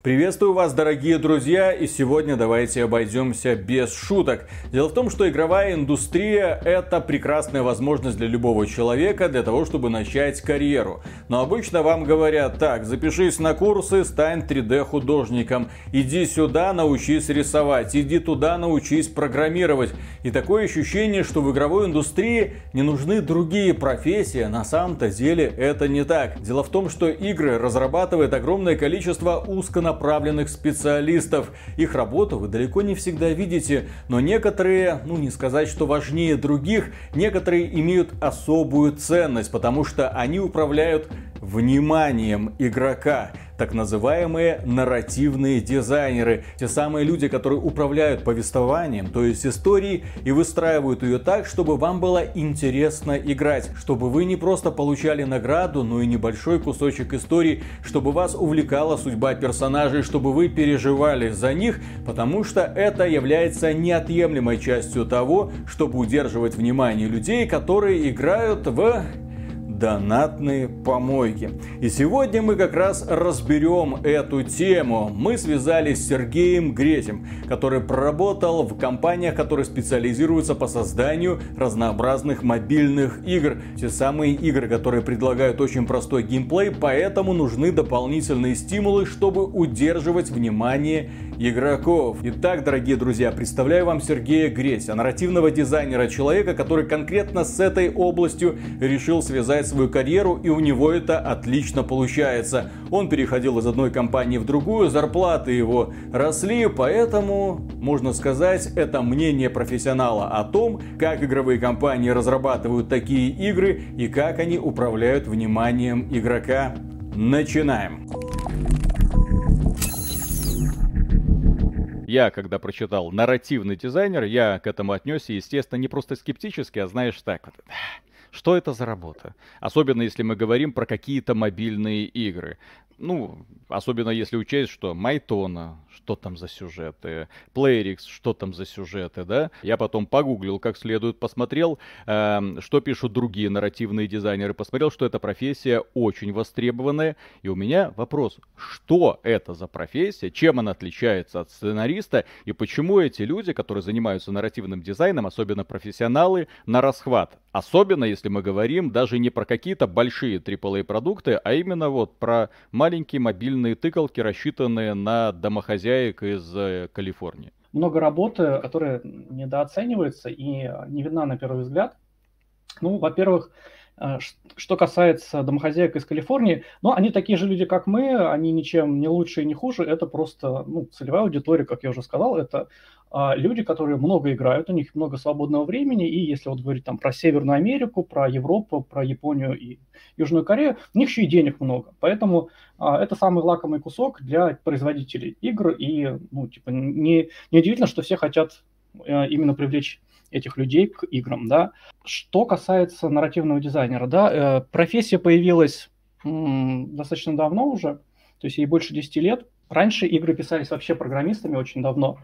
Приветствую вас, дорогие друзья, и сегодня давайте обойдемся без шуток. Дело в том, что игровая индустрия – это прекрасная возможность для любого человека для того, чтобы начать карьеру. Но обычно вам говорят, так, запишись на курсы, стань 3D-художником, иди сюда, научись рисовать, иди туда, научись программировать. И такое ощущение, что в игровой индустрии не нужны другие профессии, на самом-то деле это не так. Дело в том, что игры разрабатывает огромное количество направленных специалистов. Их работу вы далеко не всегда видите, но некоторые, ну не сказать, что важнее других, некоторые имеют особую ценность, потому что они управляют вниманием игрока так называемые нарративные дизайнеры. Те самые люди, которые управляют повествованием, то есть историей, и выстраивают ее так, чтобы вам было интересно играть, чтобы вы не просто получали награду, но и небольшой кусочек истории, чтобы вас увлекала судьба персонажей, чтобы вы переживали за них, потому что это является неотъемлемой частью того, чтобы удерживать внимание людей, которые играют в донатные помойки. И сегодня мы как раз разберем эту тему. Мы связались с Сергеем Гретем, который проработал в компаниях, которые специализируются по созданию разнообразных мобильных игр. Те самые игры, которые предлагают очень простой геймплей, поэтому нужны дополнительные стимулы, чтобы удерживать внимание игроков. Итак, дорогие друзья, представляю вам Сергея Гретя, нарративного дизайнера, человека, который конкретно с этой областью решил связать свою карьеру, и у него это отлично получается. Он переходил из одной компании в другую, зарплаты его росли, поэтому, можно сказать, это мнение профессионала о том, как игровые компании разрабатывают такие игры и как они управляют вниманием игрока. Начинаем! Я, когда прочитал нарративный дизайнер, я к этому отнесся, естественно, не просто скептически, а знаешь так вот. Что это за работа? Особенно если мы говорим про какие-то мобильные игры. Ну, особенно если учесть, что Майтона, что там за сюжеты, Playrix, что там за сюжеты, да? Я потом погуглил как следует, посмотрел, э, что пишут другие нарративные дизайнеры, посмотрел, что эта профессия очень востребованная. И у меня вопрос, что это за профессия, чем она отличается от сценариста, и почему эти люди, которые занимаются нарративным дизайном, особенно профессионалы, на расхват? Особенно, если мы говорим даже не про какие-то большие AAA продукты, а именно вот про маленькие мобильные тыкалки, рассчитанные на домохозяек из э, Калифорнии. Много работы, которая недооценивается и не видна на первый взгляд. Ну, во-первых, что касается домохозяек из Калифорнии, ну, они такие же люди, как мы, они ничем не лучше и не хуже, это просто ну, целевая аудитория, как я уже сказал, это а, люди, которые много играют, у них много свободного времени, и если вот говорить там про Северную Америку, про Европу, про Японию и Южную Корею, у них еще и денег много. Поэтому а, это самый лакомый кусок для производителей игр, и ну, типа, не, не удивительно, что все хотят а, именно привлечь этих людей к играм, да. Что касается нарративного дизайнера, да, э, профессия появилась достаточно давно уже, то есть ей больше 10 лет. Раньше игры писались вообще программистами очень давно.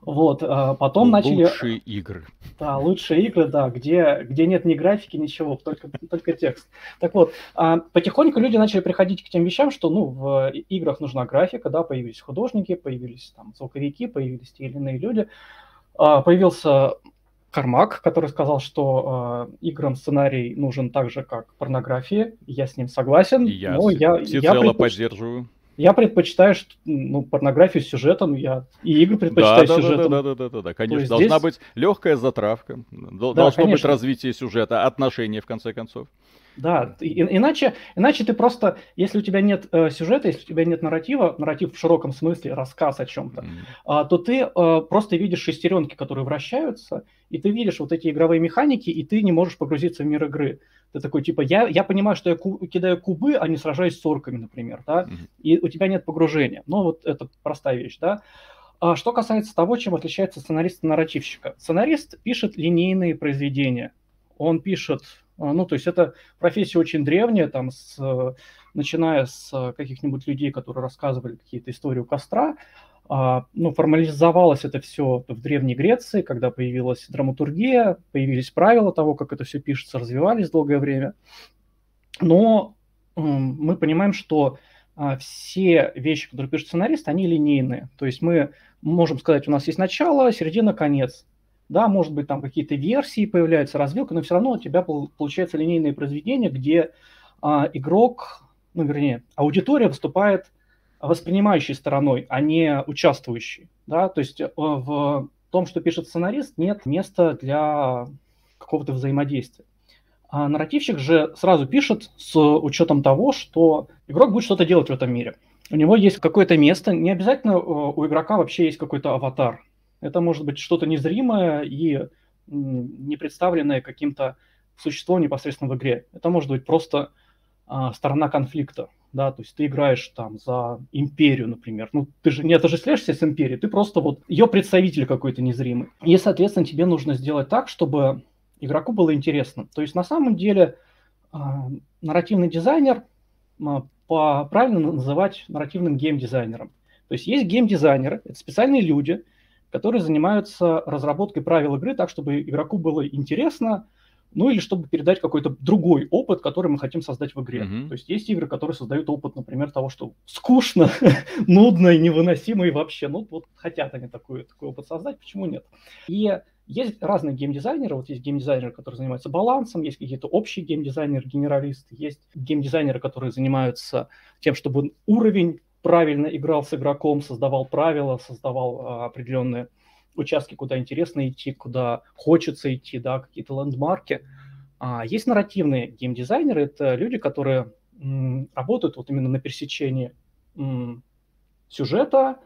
Вот, а потом лучшие начали... Лучшие игры. Да, лучшие игры, да, где, где нет ни графики, ничего, только, только текст. Так вот, а, потихоньку люди начали приходить к тем вещам, что, ну, в играх нужна графика, да, появились художники, появились там звуковики, появились те или иные люди. А, появился Кармак, который сказал, что э, играм сценарий нужен так же, как порнографии. Я с ним согласен. Я, но я, я предпоч... поддерживаю. Я предпочитаю ну, порнографию с сюжетом, я и игры предпочитаю да, да, сюжетом. Да, да, да, да, да, конечно. Здесь... Должна быть легкая затравка, да, должно конечно. быть развитие сюжета, отношения в конце концов. Да, и, иначе, иначе ты просто, если у тебя нет э, сюжета, если у тебя нет нарратива, нарратив в широком смысле, рассказ о чем-то, mm. э, то ты э, просто видишь шестеренки, которые вращаются, и ты видишь вот эти игровые механики, и ты не можешь погрузиться в мир игры. Ты такой, типа, я, я понимаю, что я ку- кидаю кубы, а не сражаюсь с орками, например, да, mm. и у тебя нет погружения. Ну, вот это простая вещь, да. А что касается того, чем отличается сценарист от нарративщика. Сценарист пишет линейные произведения. Он пишет а, ну, то есть это профессия очень древняя, там, с, начиная с каких-нибудь людей, которые рассказывали какие-то истории у костра. А, ну, формализовалось это все в Древней Греции, когда появилась драматургия, появились правила того, как это все пишется, развивались долгое время. Но мы понимаем, что а, все вещи, которые пишет сценарист, они линейные. То есть мы можем сказать, у нас есть начало, середина, конец. Да, может быть, там какие-то версии появляются, развилка, но все равно у тебя получается линейное произведение, где а, игрок, ну, вернее, аудитория выступает воспринимающей стороной, а не участвующей. Да? То есть э, в том, что пишет сценарист, нет места для какого-то взаимодействия. А нарративщик же сразу пишет с учетом того, что игрок будет что-то делать в этом мире. У него есть какое-то место, не обязательно э, у игрока вообще есть какой-то аватар. Это может быть что-то незримое и не представленное каким-то существом непосредственно в игре. Это может быть просто а, сторона конфликта, да, то есть ты играешь там за империю, например. Ну, ты же не отождествляешься с империей, ты просто вот ее представитель какой-то незримый. И, соответственно, тебе нужно сделать так, чтобы игроку было интересно. То есть на самом деле э, нарративный дизайнер э, по, правильно называть нарративным геймдизайнером. То есть есть геймдизайнеры, это специальные люди, которые занимаются разработкой правил игры так, чтобы игроку было интересно, ну или чтобы передать какой-то другой опыт, который мы хотим создать в игре. Mm-hmm. То есть есть игры, которые создают опыт, например, того, что скучно, нудно и невыносимо и вообще, ну вот хотят они такой, такой опыт создать, почему нет? И есть разные геймдизайнеры, вот есть геймдизайнеры, которые занимаются балансом, есть какие-то общие геймдизайнеры, генералисты, есть геймдизайнеры, которые занимаются тем, чтобы уровень правильно играл с игроком, создавал правила, создавал а, определенные участки, куда интересно идти, куда хочется идти, да, какие-то лендмарки. А есть нарративные геймдизайнеры, это люди, которые м, работают вот именно на пересечении м, сюжета,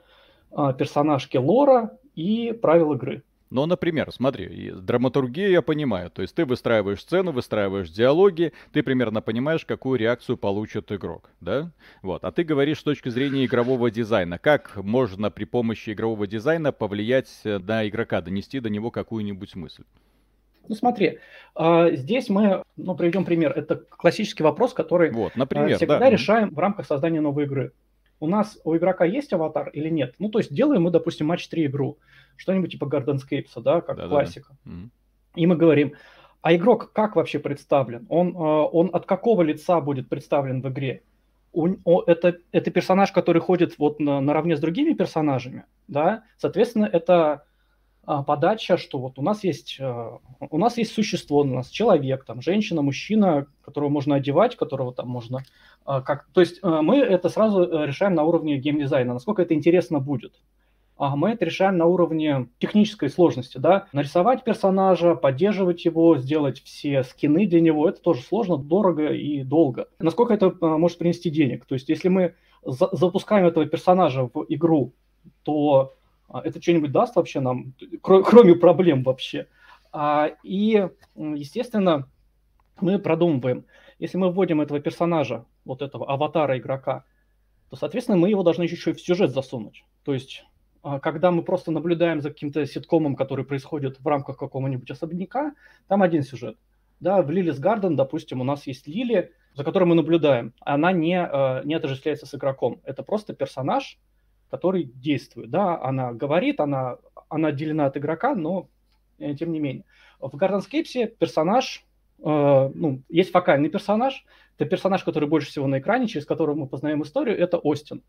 а, персонажки лора и правил игры. Но, например, смотри, драматургию я понимаю. То есть ты выстраиваешь сцену, выстраиваешь диалоги, ты примерно понимаешь, какую реакцию получит игрок, да? Вот. А ты говоришь с точки зрения игрового дизайна. Как можно при помощи игрового дизайна повлиять на игрока, донести до него какую-нибудь мысль? Ну смотри, а, здесь мы ну, приведем пример. Это классический вопрос, который вот, например, всегда да. решаем в рамках создания новой игры у нас у игрока есть аватар или нет? Ну, то есть делаем мы, допустим, матч 3 игру, что-нибудь типа Gardenscapes, да, как да, классика. Да, да. И мы говорим, а игрок как вообще представлен? Он, э, он от какого лица будет представлен в игре? Он, это, это персонаж, который ходит вот на, наравне с другими персонажами, да, соответственно, это подача, что вот у нас есть э, у нас есть существо, у нас человек, там женщина, мужчина, которого можно одевать, которого там можно а, как, то есть э, мы это сразу э, решаем на уровне геймдизайна, насколько это интересно будет. А мы это решаем на уровне технической сложности, да, нарисовать персонажа, поддерживать его, сделать все скины для него, это тоже сложно, дорого и долго. Насколько это может принести денег? То есть если мы за запускаем этого персонажа в игру, то а это что-нибудь даст вообще нам, кроме проблем вообще. А, и, естественно, мы продумываем, если мы вводим этого персонажа, вот этого аватара игрока, то, соответственно, мы его должны еще и в сюжет засунуть. То есть, а, когда мы просто наблюдаем за каким-то ситкомом, который происходит в рамках какого-нибудь особняка, там один сюжет. Да, в Лилис Гарден, допустим, у нас есть Лили, за которой мы наблюдаем. Она не, не отождествляется с игроком. Это просто персонаж, который действует. Да, она говорит, она, она отделена от игрока, но э, тем не менее. В Гарденскейпсе персонаж, э, ну, есть фокальный персонаж, это персонаж, который больше всего на экране, через которого мы познаем историю, это Остин.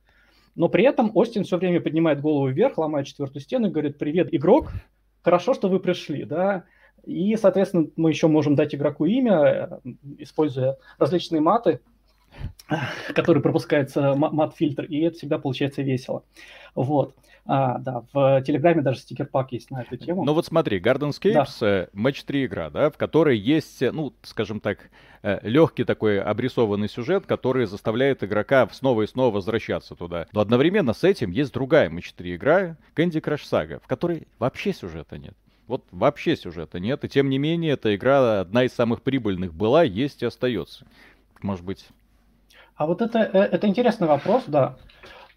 Но при этом Остин все время поднимает голову вверх, ломает четвертую стену и говорит, привет, игрок, хорошо, что вы пришли, да, и, соответственно, мы еще можем дать игроку имя, э, используя различные маты, который пропускается мат-фильтр, и это всегда получается весело. Вот. А, да, в Телеграме даже стикер-пак есть на эту тему. Ну вот смотри, Gardenscapes, да. Э, матч 3 игра, да, в которой есть, э, ну, скажем так, э, легкий такой обрисованный сюжет, который заставляет игрока снова и снова возвращаться туда. Но одновременно с этим есть другая матч 3 игра, Candy Crush Saga, в которой вообще сюжета нет. Вот вообще сюжета нет, и тем не менее эта игра одна из самых прибыльных была, есть и остается. Может быть, а вот это, э, это интересный вопрос, да.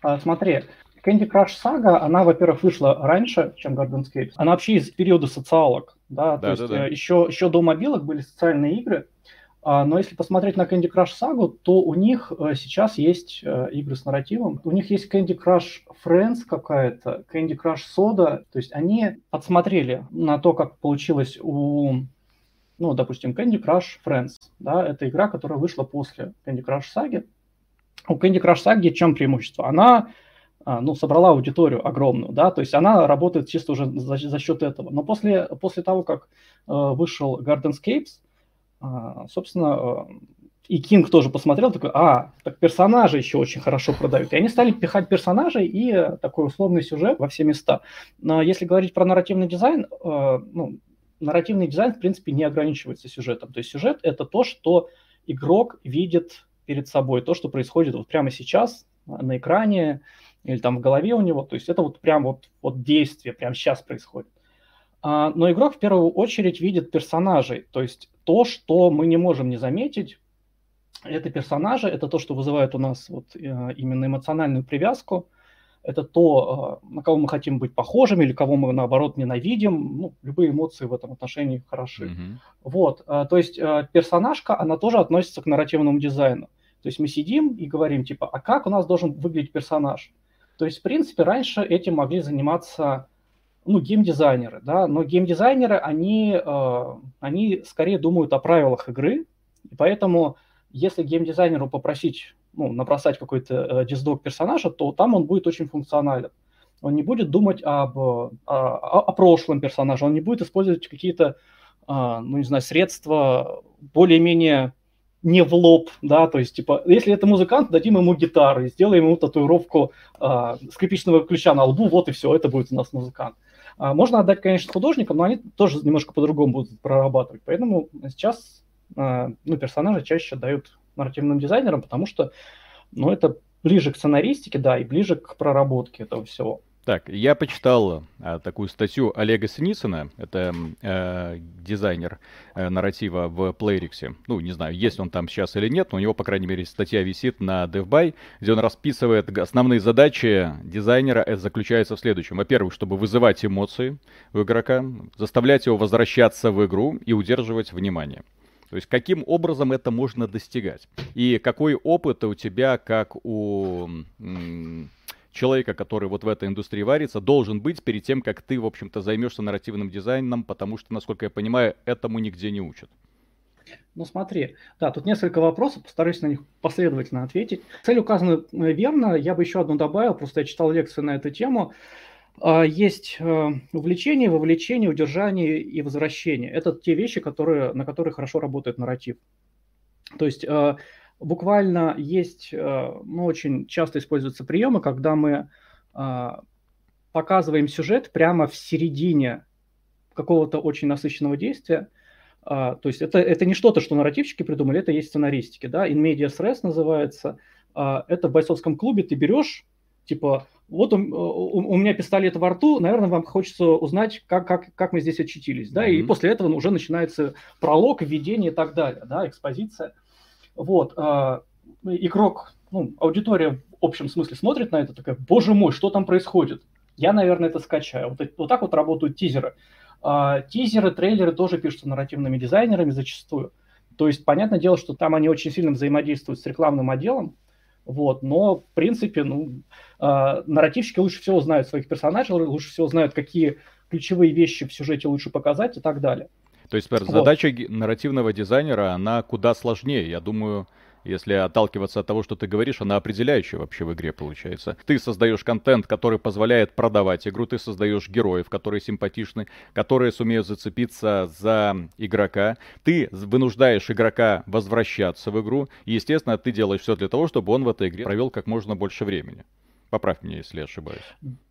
А, смотри, Candy Crush Saga, она, во-первых, вышла раньше, чем Gardenscapes. Она вообще из периода социалок, да, да то да, есть да. Еще, еще до мобилок были социальные игры. А, но если посмотреть на Candy Crush Saga, то у них э, сейчас есть э, игры с нарративом. У них есть Candy Crush Friends какая-то, Candy Crush Soda. То есть они подсмотрели на то, как получилось у ну, допустим, Candy Crush Friends, да, это игра, которая вышла после Candy Crush Saga, у Candy Crush Saga чем преимущество? Она а, ну, собрала аудиторию огромную, да, то есть она работает чисто уже за, за счет этого. Но после, после того, как э, вышел Gardenscapes, э, собственно, э, и Кинг тоже посмотрел, такой, а, так персонажи еще очень хорошо продают. И они стали пихать персонажей и такой условный сюжет во все места. Но если говорить про нарративный дизайн, э, ну, нарративный дизайн, в принципе, не ограничивается сюжетом. То есть сюжет – это то, что игрок видит перед собой, то, что происходит вот прямо сейчас на экране, или там в голове у него. То есть это вот прям вот, вот действие прямо сейчас происходит. А, но игрок в первую очередь видит персонажей. То есть то, что мы не можем не заметить, это персонажи, это то, что вызывает у нас вот э, именно эмоциональную привязку. Это то, э, на кого мы хотим быть похожими или кого мы, наоборот, ненавидим. Ну, любые эмоции в этом отношении хороши. Mm-hmm. Вот, э, то есть персонажка, она тоже относится к нарративному дизайну. То есть мы сидим и говорим, типа, а как у нас должен выглядеть персонаж? То есть, в принципе, раньше этим могли заниматься ну, геймдизайнеры, да, но геймдизайнеры, они, э, они скорее думают о правилах игры, и поэтому, если геймдизайнеру попросить, ну, набросать какой-то э, диздок персонажа, то там он будет очень функционален. Он не будет думать об, о, о, о прошлом персонаже, он не будет использовать какие-то, э, ну, не знаю, средства более-менее не в лоб, да, то есть, типа, если это музыкант, дадим ему гитары, сделаем ему татуировку э, скрипичного ключа на лбу, вот и все, это будет у нас музыкант. А, можно отдать, конечно, художникам, но они тоже немножко по-другому будут прорабатывать. Поэтому сейчас э, ну, персонажи чаще дают нарративным дизайнерам, потому что ну, это ближе к сценаристике, да, и ближе к проработке этого всего. Так, я почитал а, такую статью Олега Синицына, это э, дизайнер э, нарратива в Playrix. Ну, не знаю, есть он там сейчас или нет, но у него, по крайней мере, статья висит на DevBuy, где он расписывает основные задачи дизайнера. Это заключается в следующем. Во-первых, чтобы вызывать эмоции у игрока, заставлять его возвращаться в игру и удерживать внимание. То есть каким образом это можно достигать? И какой опыт у тебя, как у человека, который вот в этой индустрии варится, должен быть перед тем, как ты, в общем-то, займешься нарративным дизайном, потому что, насколько я понимаю, этому нигде не учат. Ну смотри, да, тут несколько вопросов, постараюсь на них последовательно ответить. Цель указана верно, я бы еще одну добавил, просто я читал лекции на эту тему. А, есть э, увлечение, вовлечение, удержание и возвращение. Это те вещи, которые, на которые хорошо работает нарратив. То есть э, буквально есть, ну, очень часто используются приемы, когда мы показываем сюжет прямо в середине какого-то очень насыщенного действия. А, то есть это, это не что-то, что нарративщики придумали, это есть сценаристики, да, in medias res называется. А, это в бойцовском клубе ты берешь, типа, вот у, у, у меня пистолет во рту, наверное, вам хочется узнать, как, как, как мы здесь очутились, да, mm-hmm. и после этого уже начинается пролог, введение и так далее, да, экспозиция. Вот, э, игрок, ну, аудитория в общем смысле смотрит на это, такая, боже мой, что там происходит? Я, наверное, это скачаю. Вот, вот так вот работают тизеры. Э, тизеры, трейлеры тоже пишутся нарративными дизайнерами зачастую. То есть, понятное дело, что там они очень сильно взаимодействуют с рекламным отделом, вот, но, в принципе, ну, э, нарративщики лучше всего знают своих персонажей, лучше всего знают, какие ключевые вещи в сюжете лучше показать и так далее. То есть вот. задача нарративного дизайнера, она куда сложнее. Я думаю, если отталкиваться от того, что ты говоришь, она определяющая вообще в игре получается. Ты создаешь контент, который позволяет продавать игру, ты создаешь героев, которые симпатичны, которые сумеют зацепиться за игрока. Ты вынуждаешь игрока возвращаться в игру. И, естественно, ты делаешь все для того, чтобы он в этой игре провел как можно больше времени. Поправь меня, если я ошибаюсь.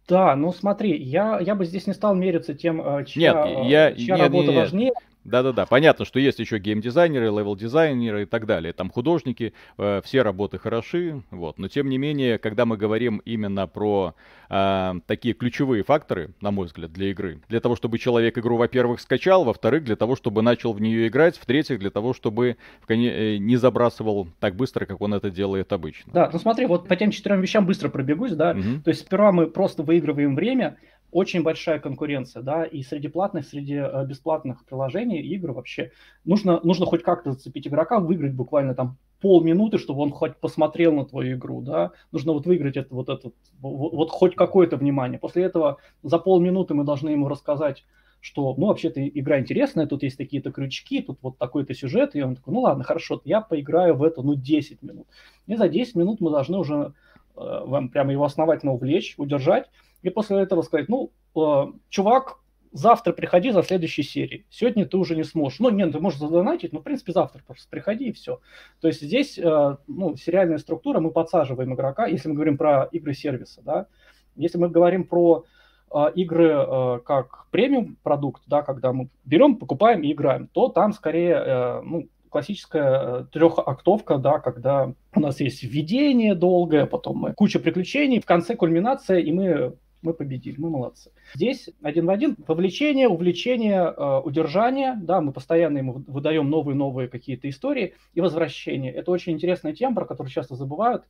Да, ну смотри, я, я бы здесь не стал мериться тем, э, чья, нет, я, чья нет, работа нет. важнее. Да-да-да, понятно, что есть еще геймдизайнеры, левел-дизайнеры и так далее, там художники, э, все работы хороши, вот, но тем не менее, когда мы говорим именно про э, такие ключевые факторы, на мой взгляд, для игры, для того, чтобы человек игру, во-первых, скачал, во-вторых, для того, чтобы начал в нее играть, в-третьих, для того, чтобы э, не забрасывал так быстро, как он это делает обычно. Да, ну смотри, вот по тем четырем вещам быстро пробегусь, да, угу. то есть сперва мы просто выигрываем время, очень большая конкуренция, да, и среди платных, среди э, бесплатных приложений, игр вообще. Нужно, нужно хоть как-то зацепить игрока, выиграть буквально там полминуты, чтобы он хоть посмотрел на твою игру, да. Нужно вот выиграть это, вот, это, вот, вот хоть какое-то внимание. После этого за полминуты мы должны ему рассказать, что, ну, вообще-то игра интересная, тут есть такие-то крючки, тут вот такой-то сюжет, и он такой, ну ладно, хорошо, я поиграю в это, ну, 10 минут. И за 10 минут мы должны уже э, прямо его основательно увлечь, удержать, и после этого сказать, ну, э, чувак, завтра приходи за следующей серией. Сегодня ты уже не сможешь. Ну, нет, ты можешь задонатить, но, в принципе, завтра просто приходи и все. То есть здесь, э, ну, сериальная структура, мы подсаживаем игрока, если мы говорим про игры сервиса, да. Если мы говорим про а, игры э, как премиум продукт, да, когда мы берем, покупаем и играем, то там скорее э, ну, классическая э, трехактовка, да, когда у нас есть введение долгое, потом мы, куча приключений, в конце кульминация, и мы мы победили, мы молодцы. Здесь один в один вовлечение, увлечение, удержание, да, мы постоянно ему выдаем новые-новые какие-то истории и возвращение. Это очень интересная тема, про которую часто забывают.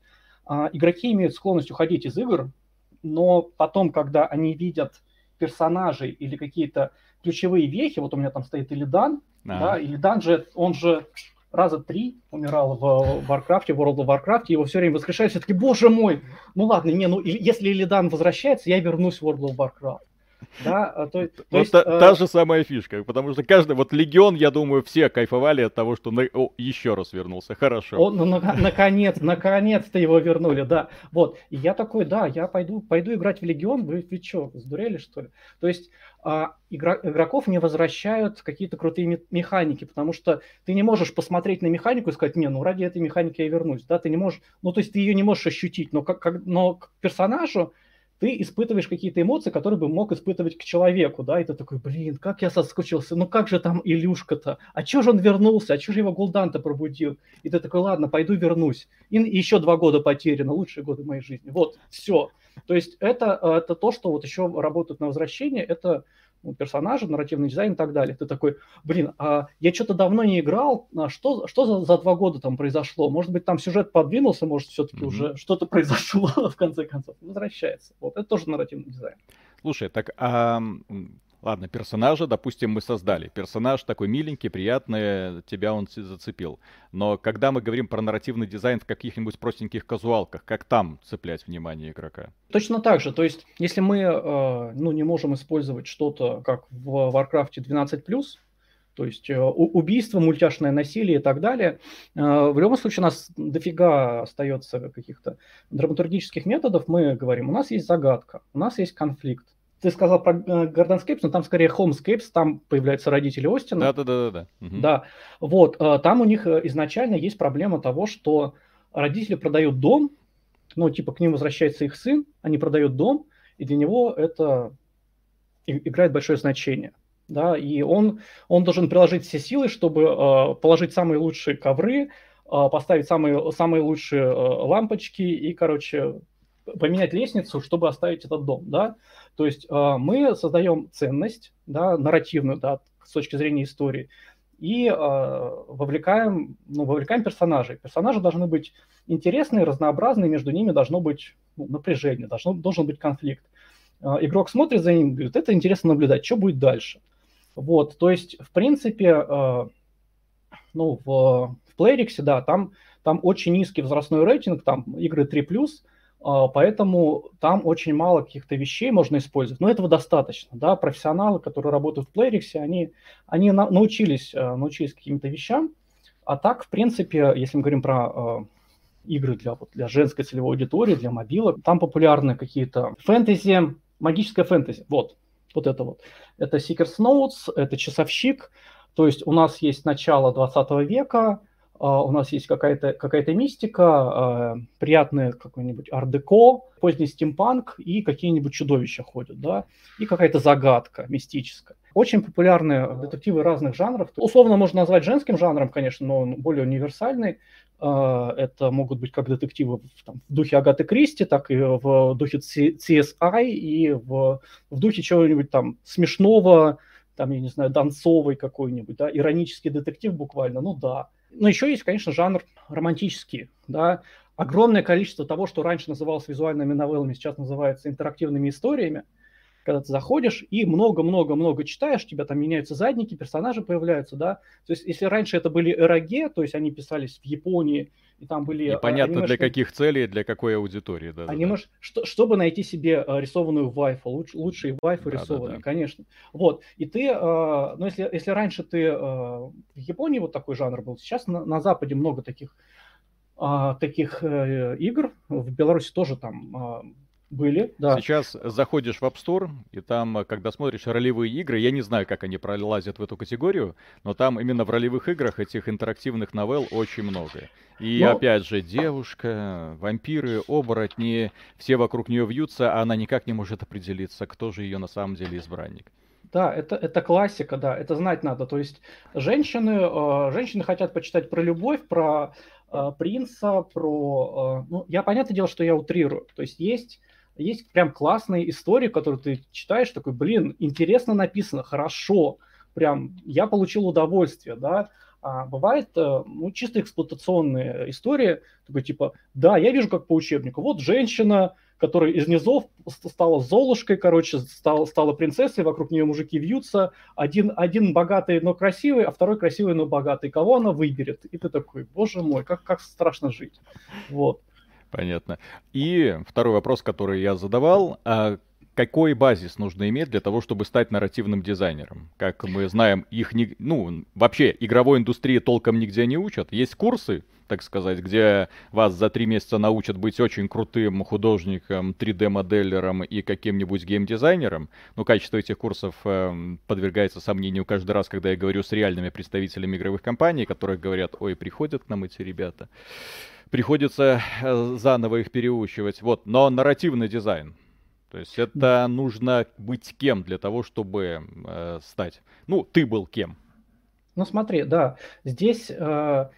А, игроки имеют склонность уходить из игр, но потом, когда они видят персонажей или какие-то ключевые вехи, вот у меня там стоит Илидан, а. да, Илидан же, он же раза три умирал в Warcraft, в World of Warcraft, его все время воскрешают, все таки боже мой, ну ладно, не, ну если Илидан возвращается, я вернусь в World of Warcraft. Да, а то, то вот есть, та, э... та же самая фишка, потому что каждый, вот Легион, я думаю, все кайфовали от того, что на... О, еще раз вернулся, хорошо. Он, ну, на, наконец, наконец-то его вернули, да. Вот, и я такой, да, я пойду, пойду играть в Легион, вы, вы что, сдурели, что ли? То есть а, игроков не возвращают какие-то крутые механики, потому что ты не можешь посмотреть на механику и сказать, не, ну ради этой механики я вернусь, да, ты не можешь, ну то есть ты ее не можешь ощутить, но, как, как, но к персонажу ты испытываешь какие-то эмоции, которые бы мог испытывать к человеку, да, и ты такой, блин, как я соскучился, ну как же там Илюшка-то, а чё же он вернулся, а чё же его Гулдан-то пробудил? И ты такой, ладно, пойду вернусь. И еще два года потеряно, лучшие годы моей жизни. Вот, все. То есть это, это то, что вот еще работает на возвращение, это персонажа, нарративный дизайн и так далее. Ты такой, блин, а я что-то давно не играл, а что, что за, за два года там произошло? Может быть, там сюжет подвинулся, может, все-таки mm-hmm. уже что-то произошло в конце концов. Возвращается. Вот, это тоже нарративный дизайн. Слушай, так а, Ладно, персонажа, допустим, мы создали. Персонаж такой миленький, приятный, тебя он зацепил. Но когда мы говорим про нарративный дизайн в каких-нибудь простеньких казуалках, как там цеплять внимание игрока? Точно так же. То есть, если мы э, ну, не можем использовать что-то, как в Warcraft 12+, то есть э, убийство, мультяшное насилие и так далее. Э, в любом случае у нас дофига остается каких-то драматургических методов. Мы говорим, у нас есть загадка, у нас есть конфликт, ты сказал про Gardenscapes, но там скорее Homescapes, там появляются родители Остина. Да, да, да, да. Угу. Да, вот, э, там у них э, изначально есть проблема того, что родители продают дом, ну, типа, к ним возвращается их сын, они продают дом, и для него это играет большое значение. Да, и он, он должен приложить все силы, чтобы э, положить самые лучшие ковры, э, поставить самые, самые лучшие э, лампочки и, короче, поменять лестницу, чтобы оставить этот дом, да. То есть э, мы создаем ценность, да, нарративную, да, с точки зрения истории, и э, вовлекаем, ну, вовлекаем персонажей. Персонажи должны быть интересные, разнообразные, между ними должно быть ну, напряжение, должно, должен быть конфликт. Э, игрок смотрит за ним, говорит, это интересно наблюдать, что будет дальше. Вот, то есть, в принципе, э, ну, в, в Playrix, да, там, там очень низкий возрастной рейтинг, там игры 3+, а, поэтому там очень мало каких-то вещей можно использовать. Но этого достаточно. Да? Профессионалы, которые работают в Playrix, они, они на, научились, э, научились каким-то вещам. А так, в принципе, если мы говорим про э, игры для, вот, для женской целевой аудитории, для мобилок, там популярны какие-то фэнтези, магическое фэнтези. Вот, вот это вот. Это Seeker's Notes, это Часовщик. То есть у нас есть начало 20 века, а, у нас есть какая-то какая мистика, а, приятная какой-нибудь ардеко, поздний стимпанк и какие-нибудь чудовища ходят, да, и какая-то загадка мистическая. Очень популярные детективы разных жанров. Условно можно назвать женским жанром, конечно, но он более универсальный. А, это могут быть как детективы в, там, в духе Агаты Кристи, так и в духе CSI, и в, в духе чего-нибудь там смешного, там, я не знаю, донцовый какой-нибудь, да, иронический детектив буквально, ну да. Но еще есть, конечно, жанр романтический, да, огромное количество того, что раньше называлось визуальными новеллами, сейчас называется интерактивными историями. Когда ты заходишь и много-много-много читаешь, у тебя там меняются задники, персонажи появляются, да. То есть, если раньше это были эроге, то есть они писались в Японии, и там были... Непонятно анимешные... для каких целей, для какой аудитории, да. Анимеш... Да. Что, чтобы найти себе рисованную вайфу, луч, лучшие вайфы да, рисованные, да, да. конечно. Вот, и ты, ну, если, если раньше ты в Японии вот такой жанр был, сейчас на, на Западе много таких таких э, игр, в Беларуси тоже там были, да. Сейчас заходишь в App Store, и там, когда смотришь ролевые игры, я не знаю, как они пролазят в эту категорию, но там именно в ролевых играх этих интерактивных новелл очень много. И но... опять же, девушка, вампиры, оборотни, все вокруг нее вьются, а она никак не может определиться, кто же ее на самом деле избранник. Да, это, это классика, да, это знать надо. То есть женщины, э, женщины хотят почитать про любовь, про э, принца, про... Э, ну, я, понятное дело, что я утрирую. То есть есть есть прям классные истории, которые ты читаешь, такой, блин, интересно написано, хорошо, прям я получил удовольствие, да. А бывает, э, ну, чисто эксплуатационные истории, такой типа, да, я вижу как по учебнику, вот женщина, которая из низов стала Золушкой, короче, стала, стала принцессой, вокруг нее мужики вьются, один, один богатый, но красивый, а второй красивый, но богатый. Кого она выберет? И ты такой, боже мой, как, как страшно жить. Вот. Понятно. И второй вопрос, который я задавал. А какой базис нужно иметь для того, чтобы стать нарративным дизайнером? Как мы знаем, их не, ну, вообще игровой индустрии толком нигде не учат. Есть курсы, так сказать, где вас за три месяца научат быть очень крутым художником, 3D-моделером и каким-нибудь геймдизайнером. Но качество этих курсов э, подвергается сомнению каждый раз, когда я говорю с реальными представителями игровых компаний, которые говорят, ой, приходят к нам эти ребята приходится э, заново их переучивать. Вот, но нарративный дизайн. То есть это нужно быть кем для того, чтобы э, стать. Ну, ты был кем. Ну, смотри, да, здесь э,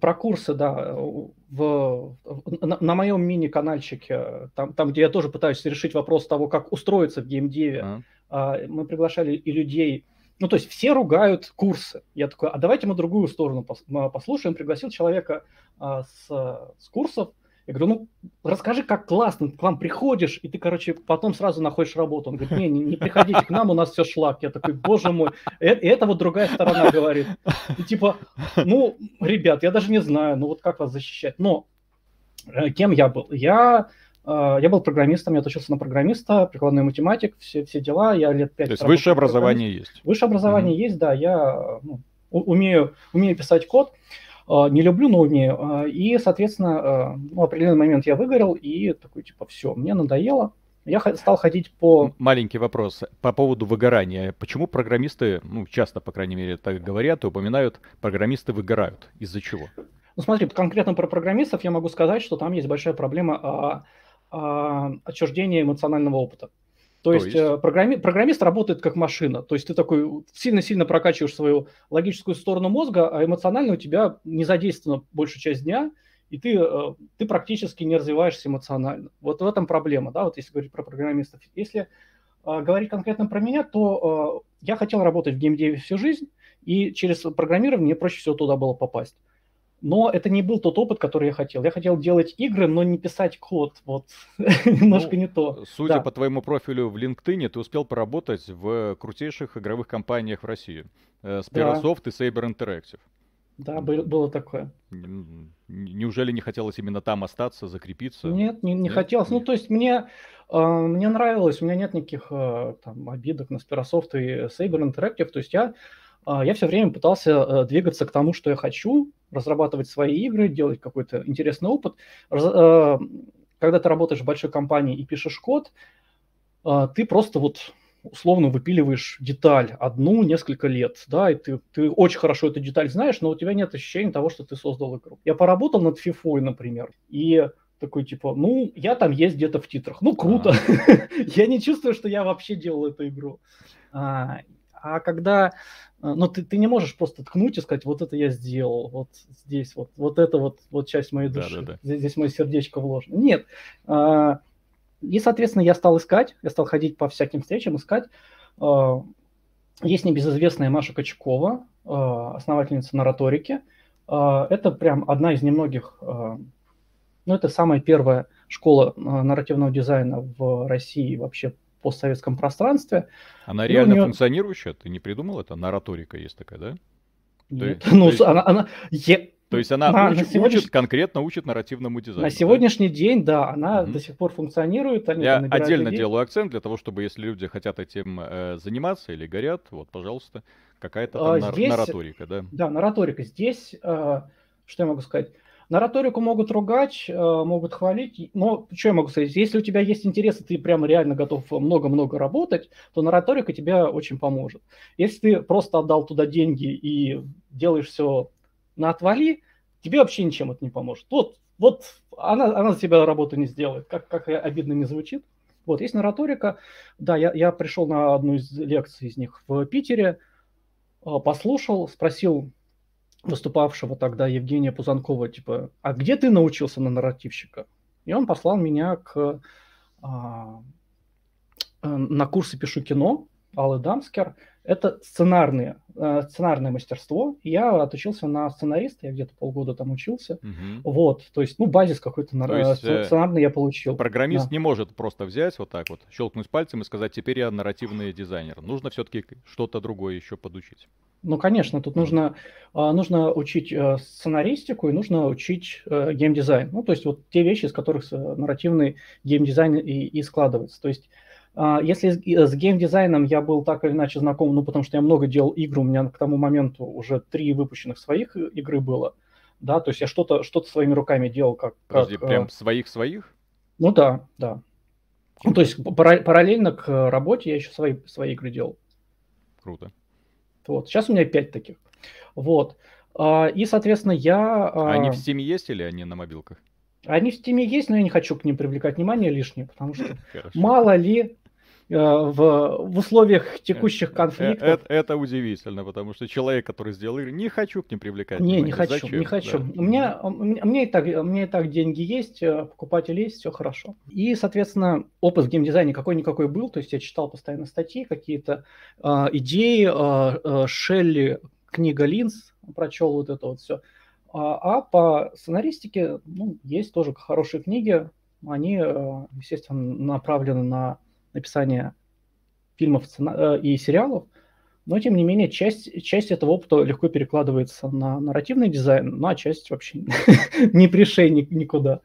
про курсы, да, в, на, на моем мини-канальчике, там, там, где я тоже пытаюсь решить вопрос того, как устроиться в геймдеве, а. э, мы приглашали и людей, ну, то есть все ругают курсы. Я такой, а давайте мы другую сторону послушаем. Пригласил человека а, с, с курсов. Я говорю, ну, расскажи, как классно, к вам приходишь, и ты, короче, потом сразу находишь работу. Он говорит, не, не, не приходите к нам, у нас все шлак. Я такой, боже мой, это, это вот другая сторона говорит. И типа, ну, ребят, я даже не знаю, ну вот как вас защищать. Но э, кем я был? Я я был программистом, я отучился на программиста, прикладной математик, все, все дела. Я лет пять. То есть высшее образование есть? Высшее образование mm-hmm. есть, да. Я ну, умею, умею писать код. А, не люблю, но умею. А, и, соответственно, ну, в определенный момент я выгорел и такой, типа, все, мне надоело. Я стал ходить по... Маленький вопрос по поводу выгорания. Почему программисты, ну, часто, по крайней мере, так говорят и упоминают, программисты выгорают? Из-за чего? Ну, смотри, конкретно про программистов я могу сказать, что там есть большая проблема а, отчуждения эмоционального опыта. То, то есть, есть? Э, программи... программист работает как машина. То есть ты такой сильно-сильно прокачиваешь свою логическую сторону мозга, а эмоционально у тебя не задействована большую часть дня, и ты, э, ты практически не развиваешься эмоционально. Вот в этом проблема, да, вот если говорить про программистов. Если э, говорить конкретно про меня, то э, я хотел работать в геймдеве всю жизнь, и через программирование мне проще всего туда было попасть. Но это не был тот опыт, который я хотел. Я хотел делать игры, но не писать код. Вот немножко ну, не то. Судя да. по твоему профилю в LinkedIn, ты успел поработать в крутейших игровых компаниях в России. Э, Spirasoft да. и Saber Interactive. Да, было такое. Неужели не хотелось именно там остаться, закрепиться? Нет, не, не нет? хотелось. Ну, то есть мне, э, мне нравилось, у меня нет никаких э, там, обидок на Spirasoft и Saber Interactive. То есть я я все время пытался э, двигаться к тому, что я хочу, разрабатывать свои игры, делать какой-то интересный опыт. Э, когда ты работаешь в большой компании и пишешь код, а, ты просто вот условно выпиливаешь деталь одну несколько лет, да, и ты, ты очень хорошо эту деталь знаешь, но у тебя нет ощущения того, что ты создал игру. Я поработал над FIFA, например, и такой типа, ну, я там есть где-то в титрах, ну, круто. я не чувствую, что я вообще делал эту игру. А, а когда а, но ты, ты не можешь просто ткнуть и сказать, вот это я сделал, вот здесь, вот, вот это вот, вот часть моей души, да, да, да. Здесь, здесь мое сердечко вложено. Нет. А, и, соответственно, я стал искать, я стал ходить по всяким встречам, искать. А, есть небезызвестная Маша Качкова, основательница нараторики. Это прям одна из немногих, ну, это самая первая школа нарративного дизайна в России вообще постсоветском пространстве. Она реально нее... функционирующая? Ты не придумал это? Нараторика есть такая, да? Нет, то, ну, то она, она, то есть она на, уч, на сегодняш... учит, конкретно учит нарративному дизайну. На сегодняшний да? день, да, она угу. до сих пор функционирует. Они Я отдельно людей. делаю акцент для того, чтобы если люди хотят этим э, заниматься или горят, вот, пожалуйста, какая-то там а, здесь, нараторика, да? Да, нараторика. Здесь, э, что я могу сказать? Нараторику могут ругать, э, могут хвалить, но что я могу сказать? Если у тебя есть интерес, и ты прямо реально готов много-много работать, то нараторика тебе очень поможет. Если ты просто отдал туда деньги и делаешь все на отвали, тебе вообще ничем это не поможет. Вот, вот она, она за тебя работу не сделает, как, как обидно не звучит. Вот, есть нараторика. Да, я, я пришел на одну из лекций из них в Питере, а, послушал, спросил выступавшего тогда Евгения Пузанкова, типа, а где ты научился на нарративщика? И он послал меня к, а, э, на курсы «Пишу кино», Аллы Дамскер, это сценарные, э, сценарное мастерство. Я отучился на сценариста, я где-то полгода там учился. Угу. Вот, то есть, ну, базис какой-то на, есть, э, сценарный я получил. Программист да. не может просто взять вот так вот, щелкнуть пальцем и сказать, теперь я нарративный дизайнер. Нужно все-таки что-то другое еще подучить. Ну, конечно, тут нужно, а, нужно учить э, сценаристику и нужно учить геймдизайн. Ну, то есть вот те вещи, из которых нарративный геймдизайн и, и складывается. То есть если с геймдизайном я был так или иначе знаком, ну, потому что я много делал игр, у меня к тому моменту уже три выпущенных своих игры было, да, то есть я что-то что своими руками делал, как... Подожди, как, прям своих-своих? Ну да, да. Ну, то есть параллельно к работе я еще свои, свои игры делал. Круто. Вот, сейчас у меня пять таких. Вот. А, и, соответственно, я... А они в Steam есть или они на мобилках? Они в Steam есть, но я не хочу к ним привлекать внимание лишнее, потому что мало ли Э, в, в условиях текущих э, конфликтов. Это, это удивительно, потому что человек, который сделал игры, не хочу к ним привлекать. Не, внимание. не хочу, Зачем? не хочу. Да. У меня, у меня, и так, у меня и так деньги есть, э, покупатель есть, все хорошо. И, соответственно, опыт в геймдизайне какой-никакой был, то есть я читал постоянно статьи, какие-то э, идеи, э, э, Шелли, книга Линз, прочел вот это вот все. А, а по сценаристике, ну, есть тоже хорошие книги, они, естественно, направлены на написания фильмов э, и сериалов, но, тем не менее, часть, часть этого опыта легко перекладывается на нарративный дизайн, ну, а часть вообще не пришей никуда.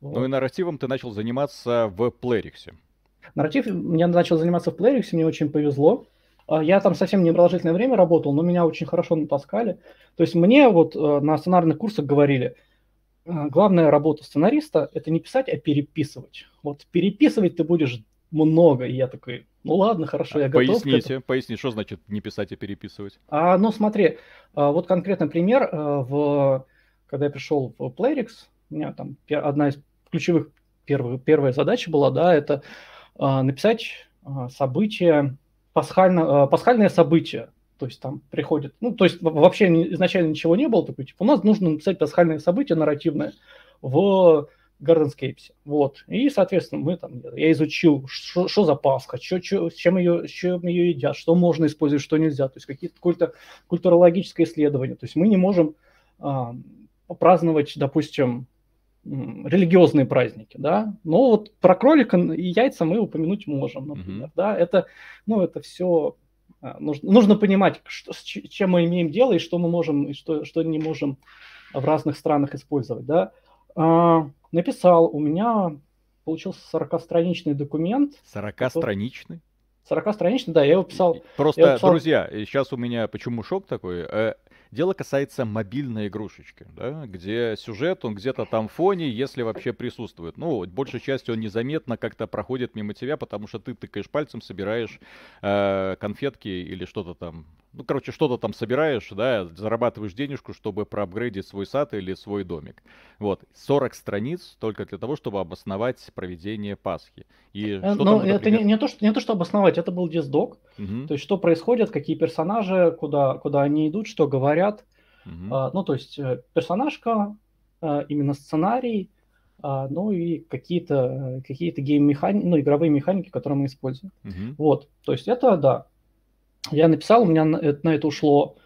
Ну и нарративом ты начал заниматься в Playrix. Нарратив я начал заниматься в Playrix, мне очень повезло. А, я там совсем непродолжительное время работал, но меня очень хорошо натаскали. То есть мне вот э, на сценарных курсах говорили, «Э, главная работа сценариста – это не писать, а переписывать. Вот переписывать ты будешь много. И я такой, ну ладно, хорошо, я готов. Поясните, поясните, что значит не писать, а переписывать? А, ну смотри, а, вот конкретный пример. А, в, когда я пришел в Playrix, у меня там одна из ключевых первых, первая задача была, да, это а, написать события, пасхально, пасхальное событие. То есть там приходит, ну, то есть вообще изначально ничего не было, такой, типа, у нас нужно написать пасхальное событие нарративное в Гарденскейпсе. Вот. И, соответственно, мы там, я изучил, что за Пасха, чё, чё, с, чем ее, с чем ее едят, что можно использовать, что нельзя. То есть какие-то культа, культурологическое исследование. То есть мы не можем а, праздновать, допустим, религиозные праздники, да, но вот про кролика и яйца мы упомянуть можем, например, mm-hmm. да, это, ну, это все а, нужно, нужно понимать, что, с чем мы имеем дело и что мы можем, и что, что не можем в разных странах использовать, да. А, написал, у меня получился 40-страничный документ. 40-страничный? 40-страничный, да, я его писал. Просто, его писал... друзья, сейчас у меня почему шок такой? Дело касается мобильной игрушечки, да, где сюжет, он где-то там в фоне, если вообще присутствует. Ну, большей частью он незаметно как-то проходит мимо тебя, потому что ты тыкаешь пальцем, собираешь э, конфетки или что-то там ну, короче, что-то там собираешь, да, зарабатываешь денежку, чтобы проапгрейдить свой сад или свой домик. Вот, 40 страниц только для того, чтобы обосновать проведение Пасхи. И э, что ну, это не, не, то, что, не то, что обосновать, это был диздок. Угу. То есть, что происходит, какие персонажи, куда, куда они идут, что говорят. Угу. А, ну, то есть, э, персонажка, а, именно сценарий, а, ну и какие-то какие гейм-механики, ну, игровые механики, которые мы используем. Угу. Вот, то есть, это, да, я написал, у меня на это, на это ушло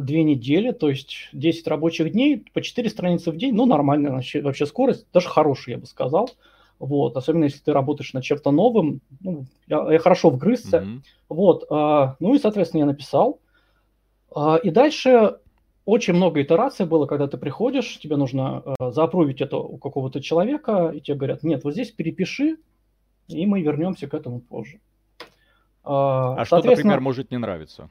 две недели, то есть 10 рабочих дней, по 4 страницы в день, ну, нормальная вообще, вообще скорость, даже хорошая, я бы сказал. Вот, особенно если ты работаешь над чем-то новым, ну, я, я хорошо вгрызся. Mm-hmm. Вот, а, ну и, соответственно, я написал. А, и дальше очень много итераций было, когда ты приходишь, тебе нужно а, заапрувить это у какого-то человека, и тебе говорят, нет, вот здесь перепиши, и мы вернемся к этому позже. А, а что, например, может не нравиться?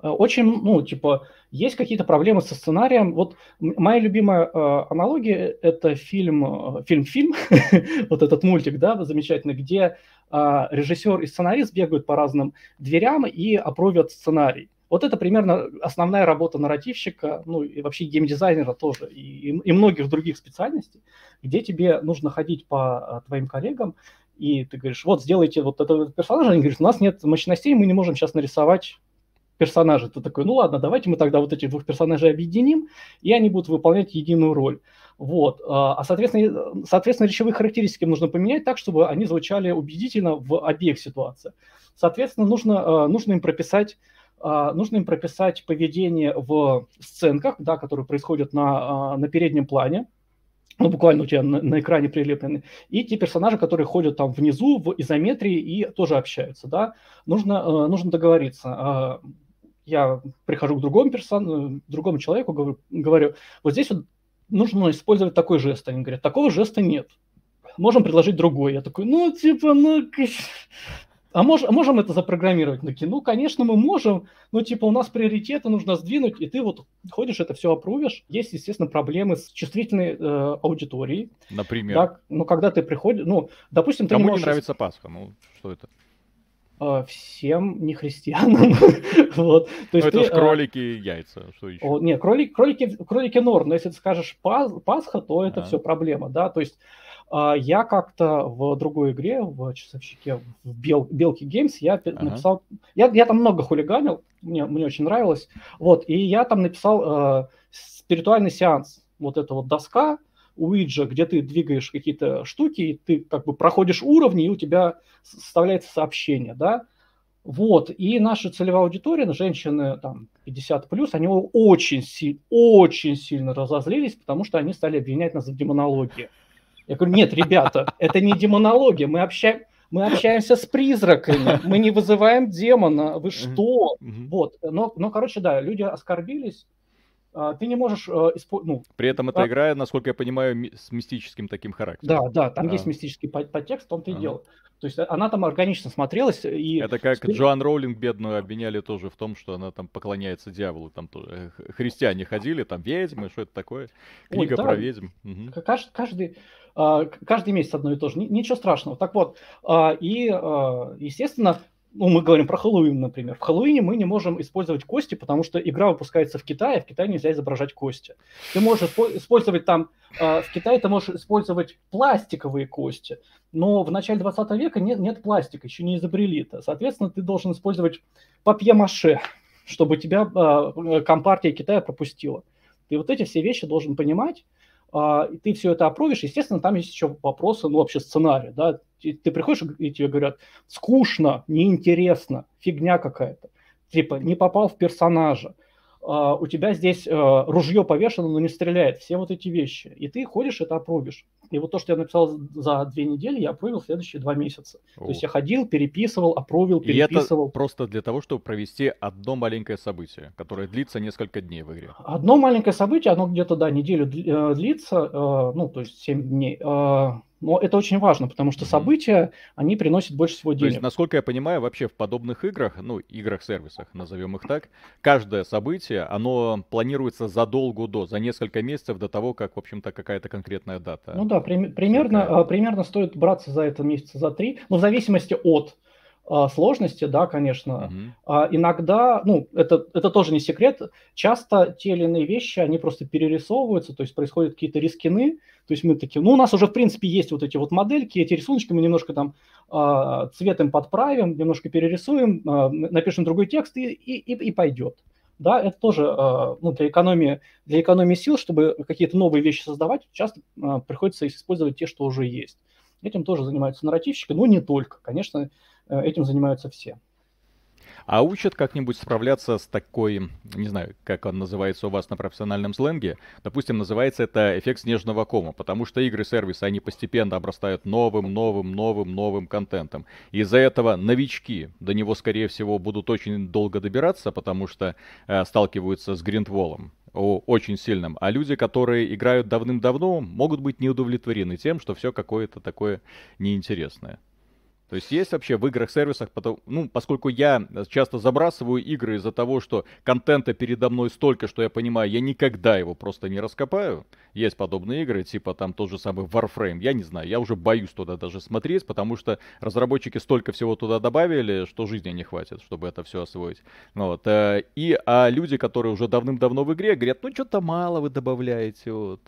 Э, очень, ну, типа, есть какие-то проблемы со сценарием. Вот моя любимая э, аналогия – это фильм, э, фильм-фильм, вот этот мультик, да, замечательный, где э, режиссер и сценарист бегают по разным дверям и опровят сценарий. Вот это примерно основная работа нарративщика, ну и вообще геймдизайнера тоже, и, и, многих других специальностей, где тебе нужно ходить по э, твоим коллегам, и ты говоришь, вот сделайте вот этого персонажа, они говорят, у нас нет мощностей, мы не можем сейчас нарисовать персонажей. Ты такой, ну ладно, давайте мы тогда вот этих двух персонажей объединим, и они будут выполнять единую роль. Вот. А, а соответственно, соответственно, речевые характеристики нужно поменять так, чтобы они звучали убедительно в обеих ситуациях. Соответственно, нужно, а, нужно им прописать а, нужно им прописать поведение в сценках, да, которые происходят на, на переднем плане, ну, буквально у тебя на, на экране прилеплены, и те персонажи, которые ходят там внизу в изометрии и тоже общаются, да, нужно, нужно договориться я прихожу к другому персону, другому человеку, говорю, говорю, вот здесь вот нужно использовать такой жест. Они говорят, такого жеста нет. Можем предложить другой. Я такой, ну, типа, ну, а мож, можем это запрограммировать? Такие, ну, конечно, мы можем, но, типа, у нас приоритеты нужно сдвинуть, и ты вот ходишь, это все опрувишь. Есть, естественно, проблемы с чувствительной э, аудиторией. Например? Да, ну, когда ты приходишь, ну, допустим, ты Кому не можешь... не нравится Пасха? Ну, что это? А, всем не христианам. вот. То есть ну, это ты, кролики и яйца. Что еще? О, нет, кролики, кролики, кролики норм, но если ты скажешь пас, Пасха, то это а. все проблема, да, то есть а, я как-то в другой игре, в часовщике, в Бел, Белки Геймс, я ага. написал, я, я там много хулиганил, мне, мне очень нравилось, вот, и я там написал э, спиритуальный сеанс, вот эта вот доска, Уиджа, где ты двигаешь какие-то штуки, и ты как бы проходишь уровни, и у тебя составляется сообщение, да. Вот, и наша целевая аудитория, женщины там 50 плюс, они очень, очень сильно разозлились, потому что они стали обвинять нас в демонологии. Я говорю, нет, ребята, это не демонология, мы общаемся, мы общаемся с призраками, мы не вызываем демона, вы что? Вот, но, но, короче, да, люди оскорбились, а, ты не можешь э, использовать... Ну, При этом эта а... игра, насколько я понимаю, с мистическим таким характером. Да, да, там а. есть мистический подтекст, в том-то и дело. То есть она там органично смотрелась. И... Это как. Джоан Роулинг бедную обвиняли тоже в том, что она там поклоняется дьяволу. Там тоже э, христиане ходили, там ведьмы, что это такое. Книга Ой, да. про ведьм. Угу. Каждый, каждый, каждый месяц одно и то же. Ничего страшного. Так вот, и, естественно, ну, мы говорим про Хэллоуин, например. В Хэллоуине мы не можем использовать кости, потому что игра выпускается в Китае, а в Китае нельзя изображать кости. Ты можешь использовать там, в Китае ты можешь использовать пластиковые кости, но в начале 20 века нет, нет пластика, еще не изобрели это. Соответственно, ты должен использовать папье-маше, чтобы тебя Компартия Китая пропустила. Ты вот эти все вещи должен понимать, а, и ты все это опровишь, естественно, там есть еще вопросы, ну, вообще сценария, да, ты приходишь и тебе говорят, скучно, неинтересно, фигня какая-то, типа, не попал в персонажа, у тебя здесь uh, ружье повешено, но не стреляет. Все вот эти вещи. И ты ходишь, это опробишь. И вот то, что я написал за две недели, я опробил следующие два месяца. О. То есть я ходил, переписывал, опробил, переписывал. И это просто для того, чтобы провести одно маленькое событие, которое длится несколько дней в игре. Одно маленькое событие, оно где-то, да, неделю э, длится, э, ну, то есть 7 дней. Э, но это очень важно, потому что события, они приносят больше всего денег. То есть, насколько я понимаю, вообще в подобных играх, ну, играх-сервисах, назовем их так, каждое событие, оно планируется задолго до, за несколько месяцев до того, как, в общем-то, какая-то конкретная дата. Ну да, при, примерно, такая. примерно стоит браться за это месяца за три, но в зависимости от а, сложности, да, конечно. Uh-huh. иногда, ну, это, это тоже не секрет, часто те или иные вещи, они просто перерисовываются, то есть происходят какие-то рискины, то есть мы такие, ну, у нас уже, в принципе, есть вот эти вот модельки, эти рисуночки мы немножко там э, цветом подправим, немножко перерисуем, напишем другой текст и, и, и, и пойдет. Да, это тоже ну, для, экономии, для экономии сил, чтобы какие-то новые вещи создавать, часто приходится использовать те, что уже есть. Этим тоже занимаются нарративщики, но не только. Конечно, этим занимаются все. А учат как-нибудь справляться с такой, не знаю, как он называется у вас на профессиональном сленге, допустим, называется это эффект снежного кома, потому что игры-сервисы, они постепенно обрастают новым, новым, новым, новым контентом. Из-за этого новички до него, скорее всего, будут очень долго добираться, потому что э, сталкиваются с гриндволом очень сильным, а люди, которые играют давным-давно, могут быть не удовлетворены тем, что все какое-то такое неинтересное. То есть есть вообще в играх-сервисах, ну, поскольку я часто забрасываю игры из-за того, что контента передо мной столько, что я понимаю, я никогда его просто не раскопаю. Есть подобные игры, типа там тот же самый Warframe, я не знаю, я уже боюсь туда даже смотреть, потому что разработчики столько всего туда добавили, что жизни не хватит, чтобы это все освоить. Вот. Э, и а люди, которые уже давным-давно в игре, говорят, ну что-то мало вы добавляете, вот.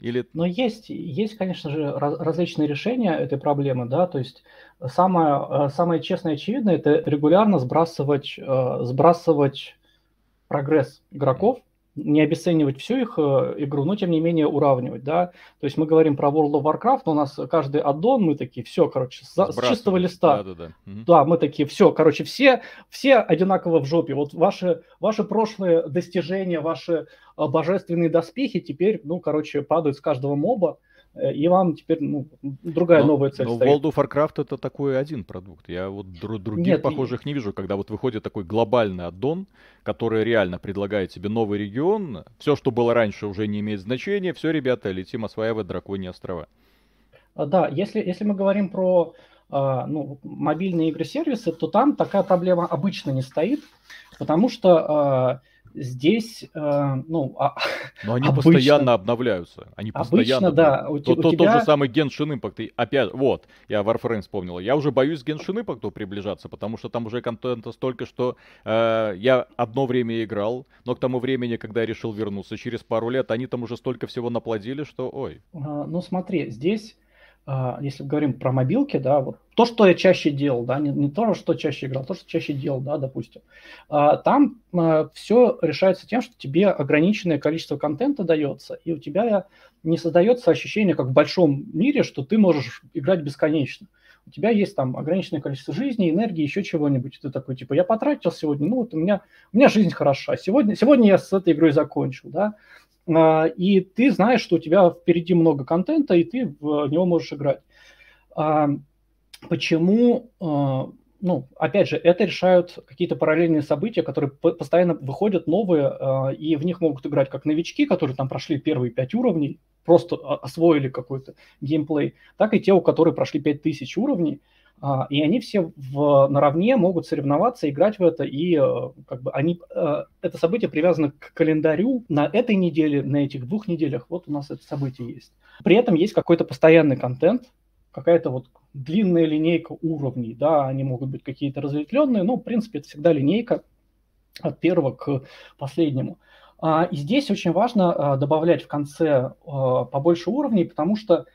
Или... Но есть, есть, конечно же, раз, различные решения этой проблемы, да, то есть самое, э, самое честное и очевидное – это регулярно сбрасывать, э, сбрасывать прогресс игроков, не обесценивать всю их э, игру, но тем не менее уравнивать, да. То есть мы говорим про World of Warcraft, но у нас каждый аддон, мы такие, все, короче, с, с чистого листа. Да, да, да. да, мы такие, все, короче, все, все одинаково в жопе. Вот ваши, ваши прошлые достижения, ваши э, божественные доспехи теперь, ну, короче, падают с каждого моба. И вам теперь ну, другая но, новая цель но стоит. World of Warcraft это такой один продукт. Я вот дру- других Нет, похожих и... не вижу, когда вот выходит такой глобальный аддон, который реально предлагает тебе новый регион. Все, что было раньше, уже не имеет значения. Все, ребята, летим осваивать драконьи острова. А, да, если, если мы говорим про а, ну, мобильные игры-сервисы, то там такая проблема обычно не стоит, потому что а, здесь, э, ну, а, Но они обычно, постоянно обновляются. Они постоянно. Обычно, да. У, то, у то, тебя... Тот же самый Genshin Impact. И опять, вот, я Warframe вспомнил. Я уже боюсь Genshin Impact приближаться, потому что там уже контента столько, что э, я одно время играл, но к тому времени, когда я решил вернуться, через пару лет, они там уже столько всего наплодили, что ой. А, ну, смотри, здесь если говорим про мобилки, да, вот то, что я чаще делал, да, не, не то, что чаще играл, то, что чаще делал, да, допустим, а, там а, все решается тем, что тебе ограниченное количество контента дается, и у тебя не создается ощущение, как в большом мире, что ты можешь играть бесконечно. У тебя есть там ограниченное количество жизни, энергии, еще чего-нибудь. Ты такой, типа, я потратил сегодня, ну вот у меня, у меня жизнь хороша. Сегодня, сегодня я с этой игрой закончил, да. А, и ты знаешь, что у тебя впереди много контента, и ты в него можешь играть. А, почему, а, ну, опять же, это решают какие-то параллельные события, которые постоянно выходят новые, и в них могут играть как новички, которые там прошли первые пять уровней, просто освоили какой-то геймплей, так и те, у которых прошли 5000 уровней, и они все в, наравне могут соревноваться, играть в это, и э, как бы они, э, это событие привязано к календарю на этой неделе, на этих двух неделях, вот у нас это событие есть. При этом есть какой-то постоянный контент, какая-то вот длинная линейка уровней, да, они могут быть какие-то разветвленные, но, в принципе, это всегда линейка от первого к последнему. А, и здесь очень важно а, добавлять в конце побольше уровней, потому что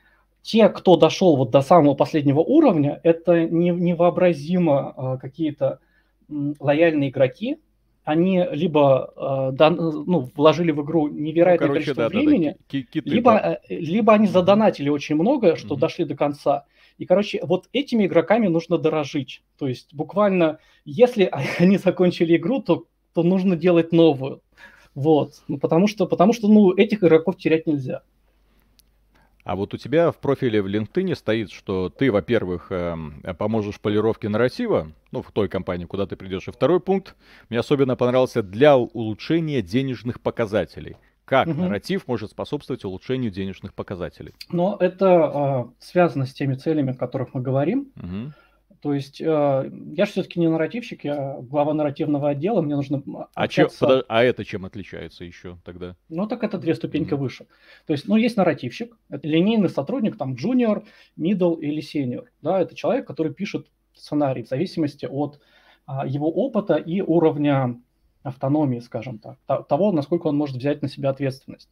те, кто дошел вот до самого последнего уровня, это не, невообразимо э, какие-то лояльные игроки. Они либо э, дан, ну, вложили в игру невероятное ну, короче, количество да, времени, да, да. Киты, либо, да. Э, либо они задонатили очень много, что mm-hmm. дошли до конца. И, короче, вот этими игроками нужно дорожить. То есть буквально, если они закончили игру, то, то нужно делать новую. Вот. Ну, потому что, потому что ну, этих игроков терять нельзя. А вот у тебя в профиле в LinkedIn стоит, что ты, во-первых, эм, поможешь полировке нарратива, ну, в той компании, куда ты придешь. И второй пункт, мне особенно понравился, для улучшения денежных показателей. Как угу. нарратив может способствовать улучшению денежных показателей? Но это э, связано с теми целями, о которых мы говорим. Угу. То есть э, я же все-таки не нарративщик, я глава нарративного отдела, мне нужно а общаться... А, чем, а это чем отличается еще тогда? Ну, так это две ступеньки mm-hmm. выше. То есть, ну, есть нарративщик, это линейный сотрудник, там, junior, middle или senior. Да, это человек, который пишет сценарий в зависимости от а, его опыта и уровня автономии, скажем так, того, насколько он может взять на себя ответственность.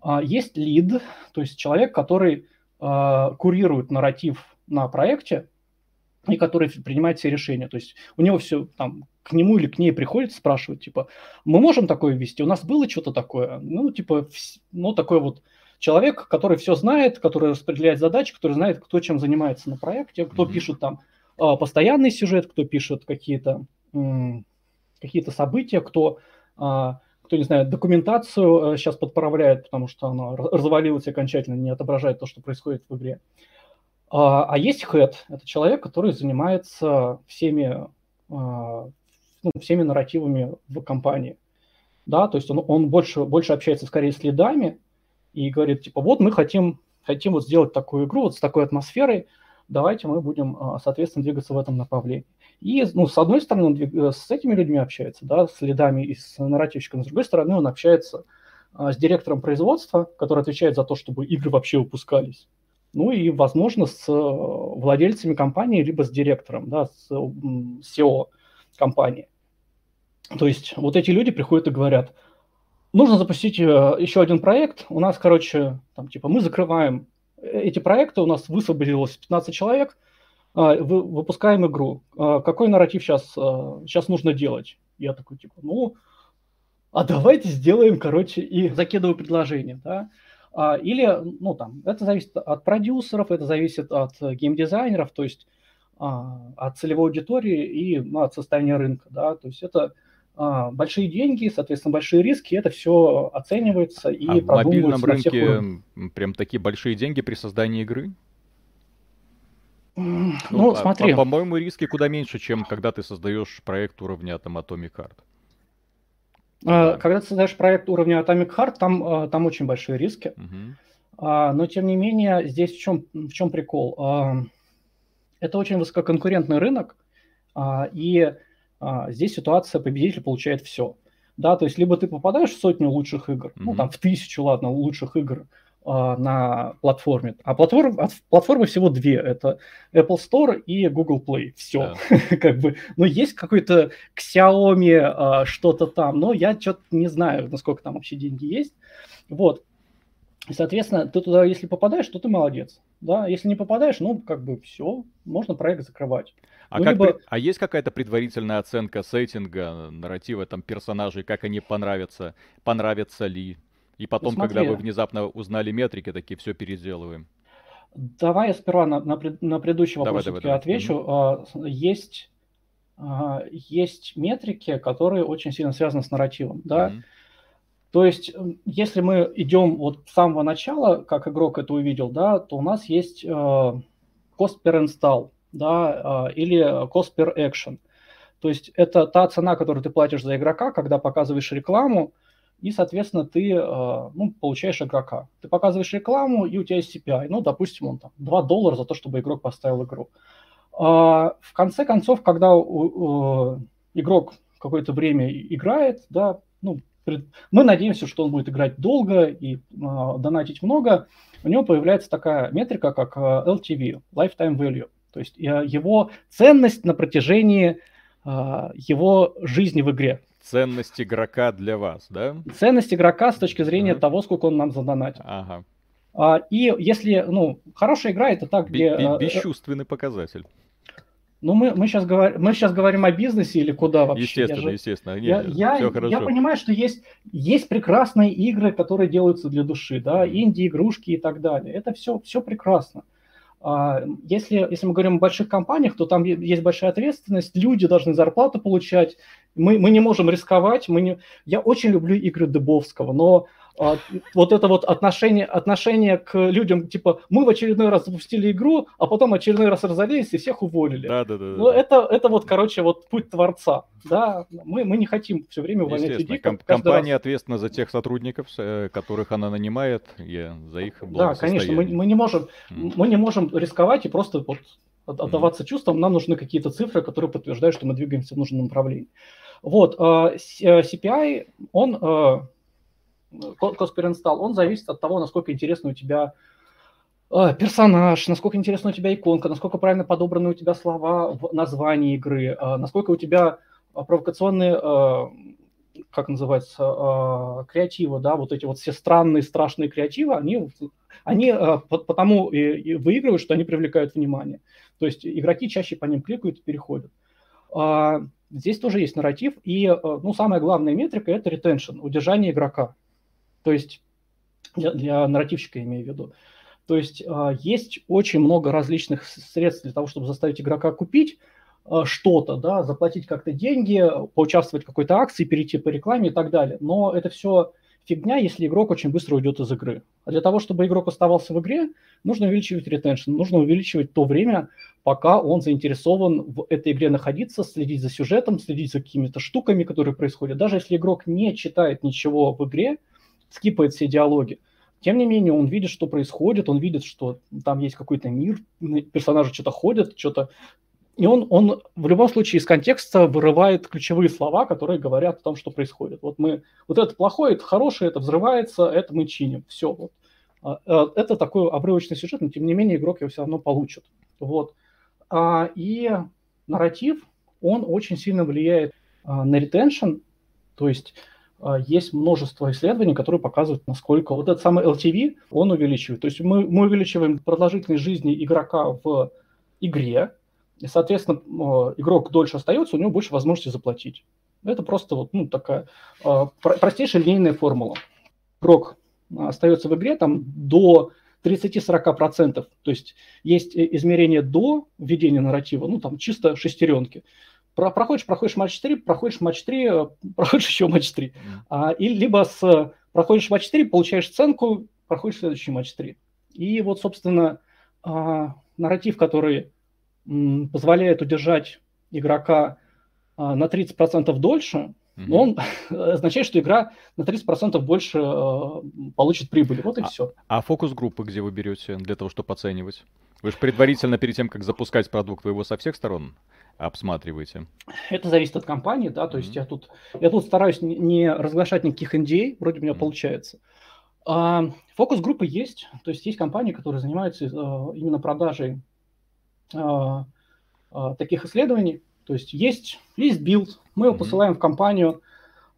А, есть лид, то есть человек, который а, курирует нарратив на проекте, и который принимает все решения. То есть у него все там к нему или к ней приходит спрашивать, типа, мы можем такое ввести? У нас было что-то такое? Ну, типа, ну, такой вот человек, который все знает, который распределяет задачи, который знает, кто чем занимается на проекте, кто mm-hmm. пишет там а, постоянный сюжет, кто пишет какие-то какие-то события, кто, а, кто, не знаю, документацию сейчас э, подправляет, потому что она развалилась окончательно, не отображает то, что происходит в игре. А, а есть head, это человек, который занимается всеми, ну, всеми нарративами в компании. Да, то есть он, он больше, больше общается скорее с лидами и говорит, типа, вот мы хотим, хотим вот сделать такую игру вот с такой атмосферой, давайте мы будем, соответственно, двигаться в этом направлении. И, ну, с одной стороны, он э, с этими людьми общается, да, с лидами и с нарративщиком, с другой стороны, он общается а, с директором производства, который отвечает за то, чтобы игры вообще выпускались. Ну и, возможно, с э, владельцами компании, либо с директором, да, с SEO компании. То есть вот эти люди приходят и говорят, нужно запустить э, еще один проект, у нас, короче, там, типа, мы закрываем эти проекты, у нас высвободилось 15 человек – выпускаем игру. Какой нарратив сейчас, сейчас нужно делать? Я такой, типа, ну, а давайте сделаем, короче, и закидываю предложение, да. Или, ну, там, это зависит от продюсеров, это зависит от геймдизайнеров, то есть от целевой аудитории и ну, от состояния рынка, да, то есть это большие деньги, соответственно, большие риски, это все оценивается и а продумывается в мобильном рынке прям такие большие деньги при создании игры? Ну, ну смотри. По- моему риски куда меньше, чем когда ты создаешь проект уровня там Atomic Heart. А, да. Когда ты создаешь проект уровня Atomic Heart, там, а, там очень большие риски. Угу. Но, тем не менее, здесь в чем, в чем прикол? Это очень высококонкурентный рынок, и здесь ситуация победитель получает все. Да, то есть либо ты попадаешь в сотню лучших игр, mm ну там в тысячу, ладно, лучших игр, а, на платформе. А платформ, платформы всего две. Это Apple Store и Google Play. Все. Да. как бы, ну, есть какой-то Xiaomi а, что-то там, но я что-то не знаю, насколько там вообще деньги есть. Вот. И, соответственно, ты туда, если попадаешь, то ты молодец. Да? Если не попадаешь, ну, как бы все, можно проект закрывать. А, ну, как либо... а есть какая-то предварительная оценка сеттинга, нарратива, там, персонажей, как они понравятся, понравятся ли? И потом, ну, когда вы внезапно узнали метрики, такие все переделываем. Давай я сперва на, на, на предыдущий вопрос давай, давай, отвечу. Угу. Есть, а, есть метрики, которые очень сильно связаны с нарративом. Да? Угу. То есть, если мы идем вот с самого начала, как игрок это увидел, да, то у нас есть э, cost per install, да, э, или cost per action. То есть это та цена, которую ты платишь за игрока, когда показываешь рекламу, и, соответственно, ты э, ну, получаешь игрока. Ты показываешь рекламу, и у тебя есть CPI. Ну, допустим, он там 2 доллара за то, чтобы игрок поставил игру. А, в конце концов, когда игрок какое-то время играет, да, ну, мы надеемся, что он будет играть долго и э, донатить много, у него появляется такая метрика, как э, LTV, Lifetime Value. То есть его ценность на протяжении его жизни в игре. Ценность игрока для вас, да? Ценность игрока с точки зрения uh-huh. того, сколько он нам задонатит. Ага. А, и если, ну, хорошая игра это так, где... Э, бесчувственный показатель. Ну, мы, мы, сейчас говорим, мы сейчас говорим о бизнесе или куда вообще? Естественно, я же, естественно. Нет, я, я, хорошо. я понимаю, что есть, есть прекрасные игры, которые делаются для души, да, инди-игрушки и так далее. Это все, все прекрасно. А, если, если мы говорим о больших компаниях, то там есть большая ответственность, люди должны зарплату получать, мы, мы не можем рисковать. Мы не... Я очень люблю игры Дыбовского, но а, вот это вот отношение, отношение к людям, типа, мы в очередной раз запустили игру, а потом очередной раз разорились и всех уволили. Да, да, да. Ну, да. это, это вот, короче, вот путь творца. Да, мы, мы не хотим все время увольнять людей. Ком- компания раз. ответственна за тех сотрудников, э, которых она нанимает, и за их Да, конечно, мы, мы, не можем, mm. мы не можем рисковать и просто вот отдаваться mm. чувствам. Нам нужны какие-то цифры, которые подтверждают, что мы двигаемся в нужном направлении. Вот, э, CPI, он install, он зависит от того, насколько интересно у тебя э, персонаж, насколько интересна у тебя иконка, насколько правильно подобраны у тебя слова в названии игры, э, насколько у тебя провокационные, э, как называется, креативы, да, вот эти вот все странные, страшные креативы, они, они потому и выигрывают, что они привлекают внимание. То есть игроки чаще по ним кликают и переходят. А, здесь тоже есть нарратив, и ну, самая главная метрика – это retention, удержание игрока. То есть для, для нарративщика имею в виду. То есть э, есть очень много различных средств для того, чтобы заставить игрока купить. э, что-то, да, заплатить как-то деньги, поучаствовать в какой-то акции, перейти по рекламе и так далее. Но это все фигня, если игрок очень быстро уйдет из игры. А для того, чтобы игрок оставался в игре, нужно увеличивать ретеншн, нужно увеличивать то время, пока он заинтересован в этой игре находиться, следить за сюжетом, следить за какими-то штуками, которые происходят. Даже если игрок не читает ничего в игре, скипает все диалоги, тем не менее, он видит, что происходит, он видит, что там есть какой-то мир, персонажи что-то ходят, что-то... И он, он в любом случае из контекста вырывает ключевые слова, которые говорят о том, что происходит. Вот мы, вот это плохое, это хорошее, это взрывается, это мы чиним. Все. Вот. А, а, это такой обрывочный сюжет, но тем не менее игрок его все равно получит. Вот. А, и нарратив, он очень сильно влияет на ретеншн, то есть есть множество исследований, которые показывают, насколько вот этот самый LTV, он увеличивает. То есть мы, мы увеличиваем продолжительность жизни игрока в игре, и, соответственно, а, игрок дольше остается, у него больше возможности заплатить. Это просто вот ну, такая э, простейшая линейная формула. Игрок остается в игре там до 30-40%. То есть есть э, измерение до введения нарратива, ну там чисто шестеренки про, проходишь, проходишь матч 3, проходишь матч 3, э, проходишь еще матч 3. Mm. А, и либо с, проходишь матч 3, получаешь ценку, проходишь следующий матч 3. И вот, собственно, а, нарратив, который м, позволяет удержать игрока а, на 30% дольше, mm-hmm. он означает, что игра на 30% больше а, получит прибыли. Вот и а, все. А фокус-группы где вы берете для того, чтобы оценивать? Вы же предварительно перед тем, как запускать продукт, вы его со всех сторон обсматриваете? Это зависит от компании, да, то mm-hmm. есть я тут, я тут стараюсь не разглашать никаких NDA, вроде у меня mm-hmm. получается. А, фокус-группы есть, то есть есть компании, которые занимаются а, именно продажей а, а, таких исследований, то есть есть есть билд, мы его mm-hmm. посылаем в компанию,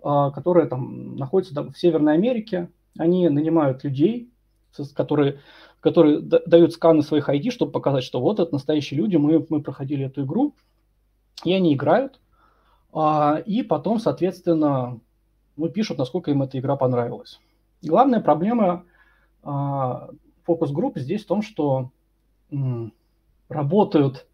а, которая там находится там, в Северной Америке, они нанимают людей, которые, которые дают сканы своих ID, чтобы показать, что вот это настоящие люди, мы, мы проходили эту игру, и они играют, а, и потом, соответственно, ну, пишут, насколько им эта игра понравилась. Главная проблема а, фокус-групп здесь в том, что работают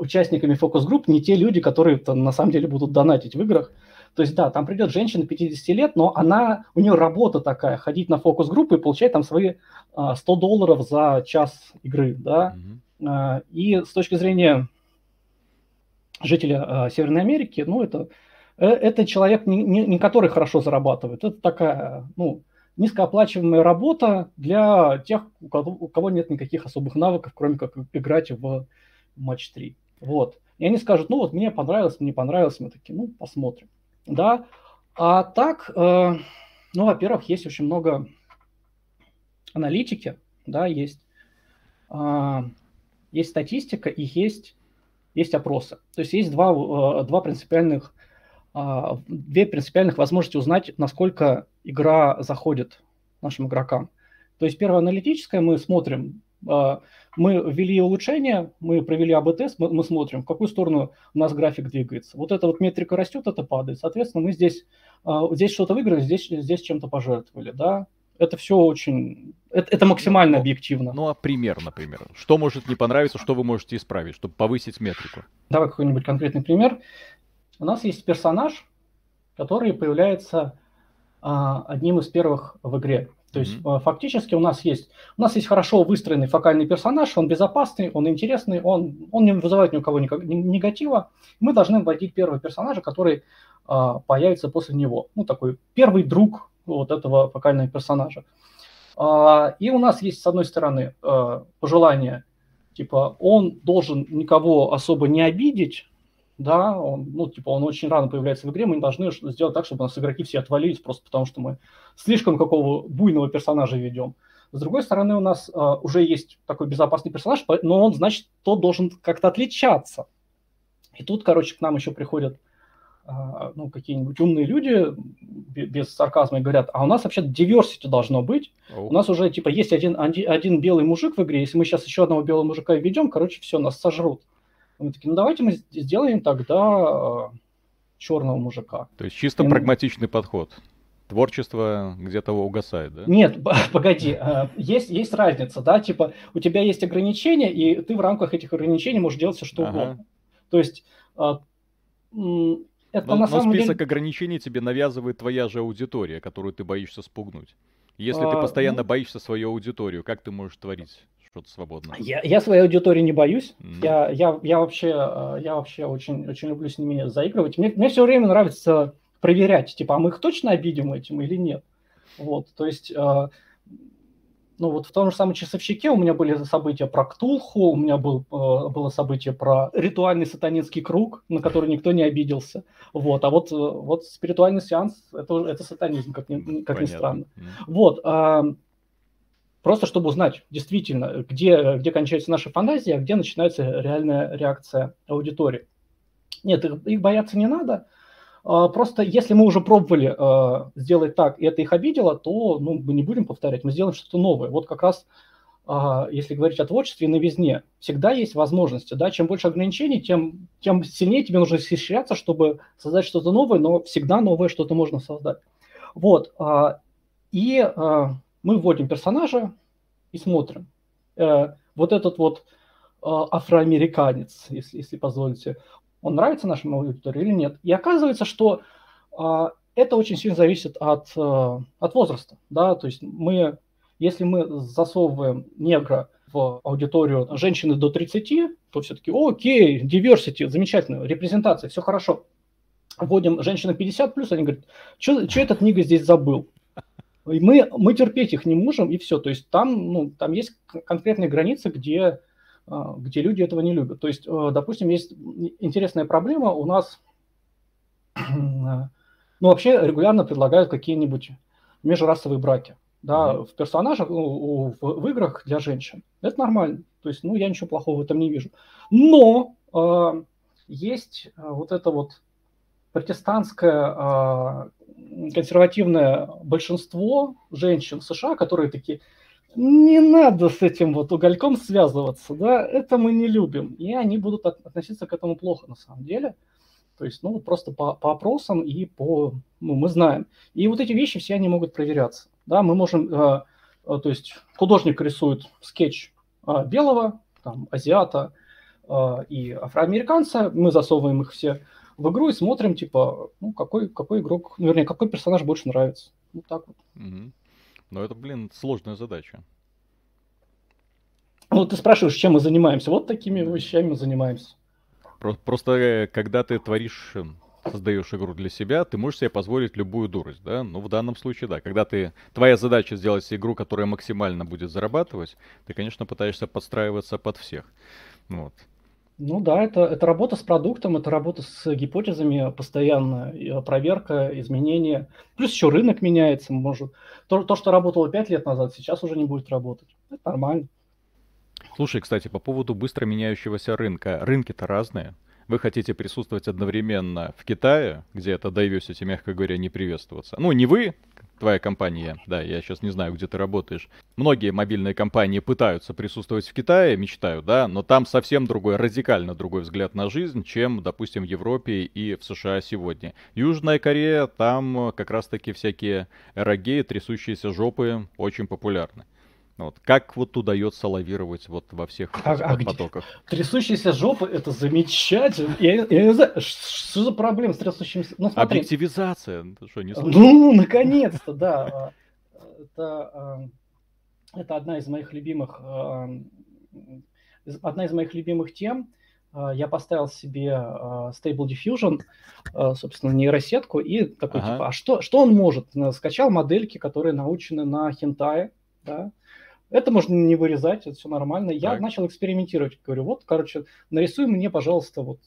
участниками фокус-групп не те люди, которые на самом деле будут донатить в играх. То есть, да, там придет женщина 50 лет, но она, у нее работа такая, ходить на фокус-группы и получать там свои а, 100 долларов за час игры, да. Mm-hmm. А, и с точки зрения жителя Северной Америки, ну, это, э, это человек, не, не, не который хорошо зарабатывает. Это такая, ну, низкооплачиваемая работа для тех, у кого, у кого нет никаких особых навыков, кроме как играть в матч 3. Вот. И они скажут, ну вот мне понравилось, мне понравилось, мы такие, ну посмотрим. Да. А так, э, ну, во-первых, есть очень много аналитики, да, есть, э, есть статистика и есть есть опросы. То есть есть два, э, два принципиальных, а, две принципиальных возможности узнать, насколько игра заходит нашим игрокам. То есть первое аналитическое, мы смотрим, мы ввели улучшение, мы провели АБ-тест, мы, мы смотрим, в какую сторону у нас график двигается. Вот эта вот метрика растет, это падает. Соответственно, мы здесь, а, здесь что-то выиграли, здесь, здесь чем-то пожертвовали. Да? это все очень... Это, это максимально ну, объективно. Ну, а пример, например. Что может не понравиться, что вы можете исправить, чтобы повысить метрику? Давай какой-нибудь конкретный пример. У нас есть персонаж, который появляется а, одним из первых в игре. То есть mm-hmm. фактически у нас есть у нас есть хорошо выстроенный фокальный персонаж, он безопасный, он интересный, он, он не вызывает ни у кого негатива. Мы должны вводить первого персонажа, который а, появится после него. Ну, такой первый друг вот этого фокального персонажа. А, и у нас есть, с одной стороны, а, пожелание, типа, он должен никого особо не обидеть, да, он, ну, типа, он очень рано появляется в игре, мы не должны сделать так, чтобы у нас игроки все отвалились, просто потому что мы слишком какого буйного персонажа ведем. С другой стороны, у нас uh, уже есть такой безопасный персонаж, но он, значит, тот должен как-то отличаться. И тут, короче, к нам еще приходят а, ну, какие-нибудь умные люди без сарказма и говорят, а у нас вообще диверсити должно быть. Oh. У нас уже, типа, есть один, один белый мужик в игре, если мы сейчас еще одного белого мужика введем, короче, все, нас сожрут. Мы такие, ну давайте мы сделаем тогда э, черного мужика. То есть чисто и... прагматичный подход. Творчество где-то угасает, да? Нет, погоди, есть, есть разница, да, типа у тебя есть ограничения, и ты в рамках этих ограничений можешь делать все, что ага. угодно. То есть это но, на самом но список деле... ограничений тебе навязывает твоя же аудитория, которую ты боишься спугнуть. Если а, ты постоянно ну... боишься свою аудиторию, как ты можешь творить что-то свободное? Я, я своей аудитории не боюсь. Mm. Я, я, я, вообще, я вообще очень, очень люблю с ними заигрывать. Мне, мне все время нравится проверять, типа, а мы их точно обидим этим или нет. Вот, то есть ну вот в том же самом часовщике у меня были события про Ктулху, у меня был, э, было событие про ритуальный сатанинский круг, на который никто не обиделся. Вот, а вот, э, вот спиритуальный сеанс это, это сатанизм, как ни, как ни странно. Вот, э, просто чтобы узнать действительно, где, где кончается наша фантазия, а где начинается реальная реакция аудитории. Нет, их, их бояться не надо. Просто если мы уже пробовали а, сделать так, и это их обидело, то ну, мы не будем повторять, мы сделаем что-то новое. Вот как раз, а, если говорить о творчестве и новизне, всегда есть возможности. Да? Чем больше ограничений, тем, тем сильнее тебе нужно исхищаться, чтобы создать что-то новое, но всегда новое что-то можно создать. Вот. И мы вводим персонажа и смотрим. Э, вот этот вот афроамериканец, если, если позволите, он нравится нашему аудитории или нет. И оказывается, что а, это очень сильно зависит от, а, от возраста. Да? То есть мы, если мы засовываем негра в аудиторию женщины до 30, то все-таки окей, diversity, замечательно, репрезентация, все хорошо. Вводим женщины 50 плюс, они говорят, что этот книга здесь забыл? И мы, мы терпеть их не можем, и все. То есть там, ну, там есть конкретные границы, где где люди этого не любят. То есть, э, допустим, есть интересная проблема, у нас ну, вообще регулярно предлагают какие-нибудь межрасовые браки. Да, mm-hmm. в персонажах, ну, в, в играх для женщин. Это нормально. То есть, ну, я ничего плохого в этом не вижу. Но э, есть вот это вот протестантское э, консервативное большинство женщин в США, которые такие, не надо с этим вот угольком связываться, да, это мы не любим. И они будут относиться к этому плохо на самом деле. То есть, ну, просто по, по опросам и по, ну, мы знаем. И вот эти вещи все они могут проверяться. Да, мы можем, э, э, то есть художник рисует скетч э, белого, там, азиата э, и афроамериканца, мы засовываем их все в игру и смотрим, типа, ну, какой, какой игрок, ну, вернее, какой персонаж больше нравится. Вот так вот. Mm-hmm. Но это, блин, сложная задача. Ну, ты спрашиваешь, чем мы занимаемся. Вот такими вещами мы занимаемся. Просто э, когда ты творишь, эм, создаешь игру для себя, ты можешь себе позволить любую дурость, да? Ну, в данном случае, да. Когда ты... Твоя задача сделать игру, которая максимально будет зарабатывать, ты, конечно, пытаешься подстраиваться под всех. Вот. Ну да, это, это работа с продуктом, это работа с гипотезами постоянно, проверка, изменения. Плюс еще рынок меняется, может. То, то, что работало 5 лет назад, сейчас уже не будет работать. Это нормально. Слушай, кстати, по поводу быстро меняющегося рынка. Рынки-то разные. Вы хотите присутствовать одновременно в Китае, где это diversity, мягко говоря, не приветствуется. Ну, не вы, твоя компания, да, я сейчас не знаю, где ты работаешь. Многие мобильные компании пытаются присутствовать в Китае, мечтают, да, но там совсем другой, радикально другой взгляд на жизнь, чем, допустим, в Европе и в США сегодня. Южная Корея, там как раз-таки всякие эрогеи, трясущиеся жопы очень популярны. Вот. Как вот удается лавировать вот во всех а, а потоках? Где? Трясущиеся жопы это замечательно. Я, я не знаю, что за проблема с трясущимися. Ну, смотри. Объективизация. Ты что, не ну, наконец-то, да. Это, а, это одна из моих любимых а, одна из моих любимых тем. Я поставил себе Stable Diffusion, собственно, нейросетку, и такой, ага. типа, а что, что он может? Скачал модельки, которые научены на хентае, да, это можно не вырезать, это все нормально. Я так. начал экспериментировать. Говорю, вот, короче, нарисуй мне, пожалуйста, вот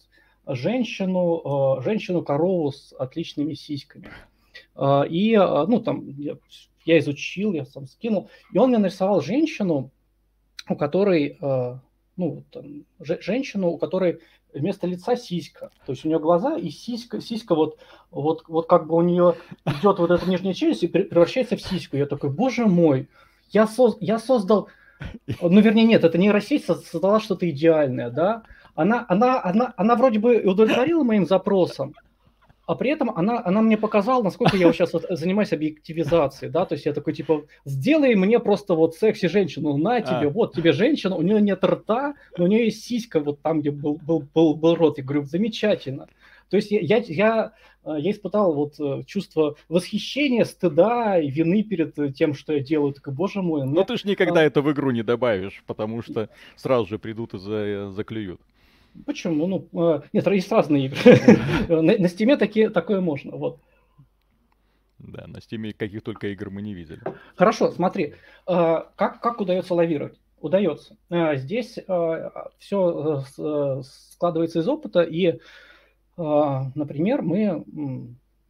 женщину, э, женщину-корову с отличными сиськами. Э, и, э, ну, там, я, я изучил, я сам скинул. И он мне нарисовал женщину, у которой, ну, там, женщину, у которой вместо лица сиська. То есть у нее глаза и сиська, сиська вот, вот, вот как бы у нее идет вот эта нижняя челюсть и превращается в сиську. Я такой, боже мой, я, соз, я создал, ну, вернее, нет, это нейросеть создала что-то идеальное, да? Она, она, она, она вроде бы удовлетворила моим запросам, а при этом она, она мне показала, насколько я вот сейчас вот занимаюсь объективизацией, да, то есть я такой, типа, сделай мне просто вот секси-женщину, на тебе, а. вот тебе женщина, у нее нет рта, но у нее есть сиська вот там, где был, был, был, был рот. Я говорю, замечательно. То есть я, я, я, э, я испытал вот э, чувство восхищения, стыда и вины перед тем, что я делаю. Так, боже мой. Ну, ты ж никогда а... это в игру не добавишь, потому что сразу же придут и за, заклюют. Почему? Ну, э, нет, есть разные игры. на, такие, такое можно. Вот. Да, на Steam каких только игр мы не видели. Хорошо, смотри, э, как, как удается лавировать? Удается. Э, здесь все складывается из опыта, и, например, мы,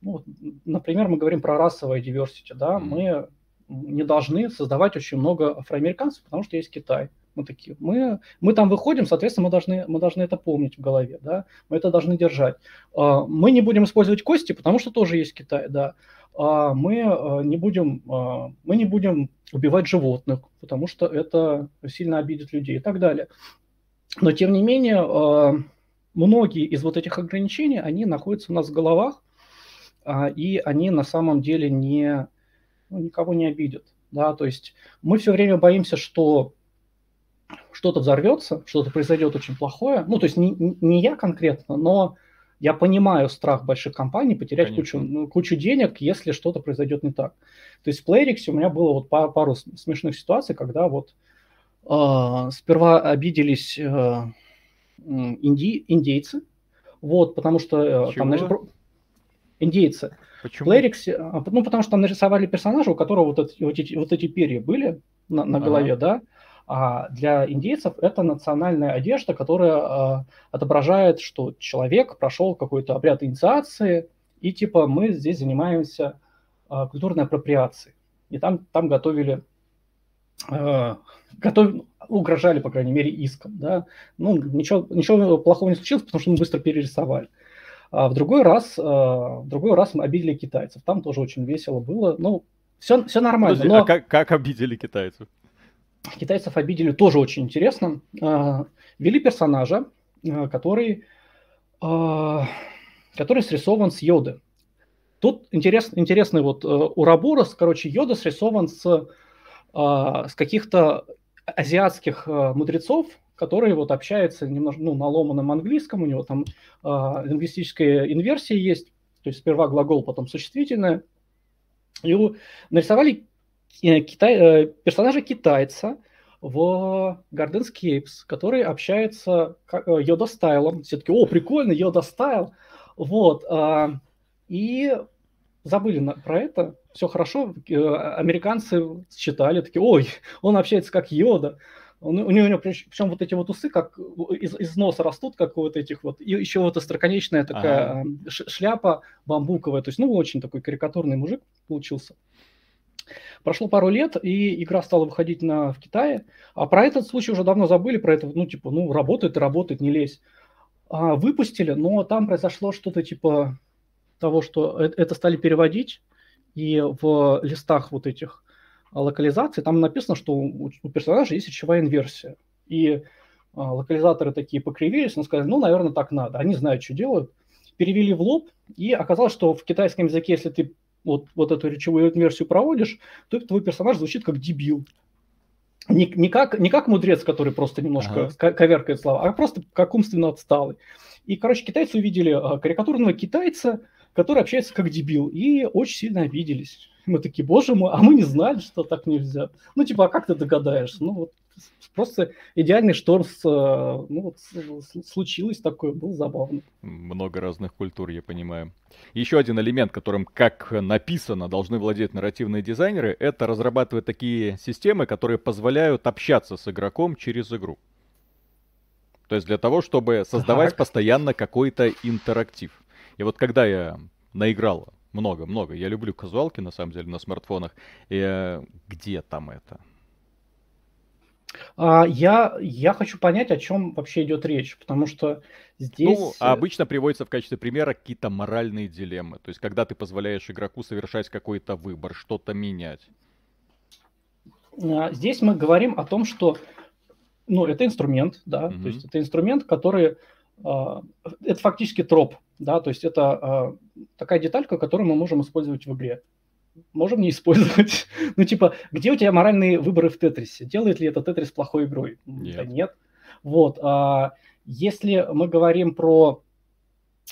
ну, например, мы говорим про расовое diversity, да, мы не должны создавать очень много афроамериканцев, потому что есть Китай. Мы такие, мы, мы там выходим, соответственно, мы должны, мы должны это помнить в голове, да, мы это должны держать. А, мы не будем использовать кости, потому что тоже есть Китай, да. А, мы а, не будем, мы не будем убивать животных, потому что это сильно обидит людей и так далее. Но тем не менее, многие из вот этих ограничений, они находятся у нас в головах, и они на самом деле не, ну, никого не обидят. Да, то есть мы все время боимся, что что-то взорвется, что-то произойдет очень плохое. Ну, то есть не, не я конкретно, но я понимаю страх больших компаний потерять кучу, ну, кучу денег, если что-то произойдет не так. То есть в Playrix у меня было вот пару, пару смешных ситуаций, когда вот э, сперва обиделись э, инди, индейцы, вот, потому что э, там значит, индейцы. Почему? Playrix, э, ну, потому что там нарисовали персонажа, у которого вот эти, вот эти, вот эти перья были на, на голове, ага. да, а для индейцев это национальная одежда, которая а, отображает, что человек прошел какой-то обряд инициации, и типа мы здесь занимаемся а, культурной апроприацией. И там, там готовили, а, готов, угрожали, по крайней мере, иском. Да? Ну, ничего, ничего плохого не случилось, потому что мы быстро перерисовали. А в другой раз, в другой раз мы обидели китайцев. Там тоже очень весело было. Ну, все, все нормально. Подожди, но... А как, как обидели китайцев? китайцев обидели тоже очень интересно. А, вели персонажа, а, который, а, который срисован с йоды. Тут интерес, интересный вот Урабурос, короче, йода срисован с, с каких-то азиатских мудрецов, которые вот общаются немножко ну, на ломаном английском, у него там лингвистическая инверсия есть, то есть сперва глагол, потом существительное. И нарисовали Э, китай, э, персонажа китайца в Garden Scapes, который общается Йода стайлом. Все таки о, прикольно, Йода стайл. Вот. А, и забыли на, про это. Все хорошо. Э, американцы читали, такие, ой, он общается как Йода. Он, у него, причем вот эти вот усы как из, из носа растут, как вот этих вот, и еще вот остроконечная такая ага. шляпа бамбуковая. То есть, ну, очень такой карикатурный мужик получился. Прошло пару лет, и игра стала выходить на, в Китае. А про этот случай уже давно забыли, про это, ну, типа, ну, работает и работает, не лезь. А, выпустили, но там произошло что-то типа того, что это стали переводить, и в листах вот этих локализаций там написано, что у, персонажа есть речевая инверсия. И а, локализаторы такие покривились, но сказали, ну, наверное, так надо. Они знают, что делают. Перевели в лоб, и оказалось, что в китайском языке, если ты вот, вот эту речевую версию проводишь, то твой персонаж звучит как дебил. Не, не, как, не как мудрец, который просто немножко ага. коверкает слова, а просто как умственно отсталый. И, короче, китайцы увидели а, карикатурного китайца, который общается как дебил, и очень сильно обиделись. Мы такие, боже мой, а мы не знали, что так нельзя. Ну, типа, а как ты догадаешься? Ну, вот просто идеальный шторм с, э, ну, вот, случилось такое, был забавно. Много разных культур, я понимаю. Еще один элемент, которым, как написано, должны владеть нарративные дизайнеры, это разрабатывать такие системы, которые позволяют общаться с игроком через игру. То есть для того, чтобы создавать так. постоянно какой-то интерактив. И вот когда я наиграл много-много, я люблю казуалки, на самом деле, на смартфонах, и э, где там это? А, я, я хочу понять, о чем вообще идет речь, потому что здесь... Ну, а обычно приводится в качестве примера какие-то моральные дилеммы. То есть, когда ты позволяешь игроку совершать какой-то выбор, что-то менять. А, здесь мы говорим о том, что ну, это инструмент, да, mm то есть это инструмент, который... Это фактически троп, да, то есть это такая деталька, которую мы можем использовать в игре. Можем не использовать. ну, типа, где у тебя моральные выборы в Тетрисе? Делает ли это Тетрис плохой игрой? Нет. Да нет. Вот. А, если мы говорим про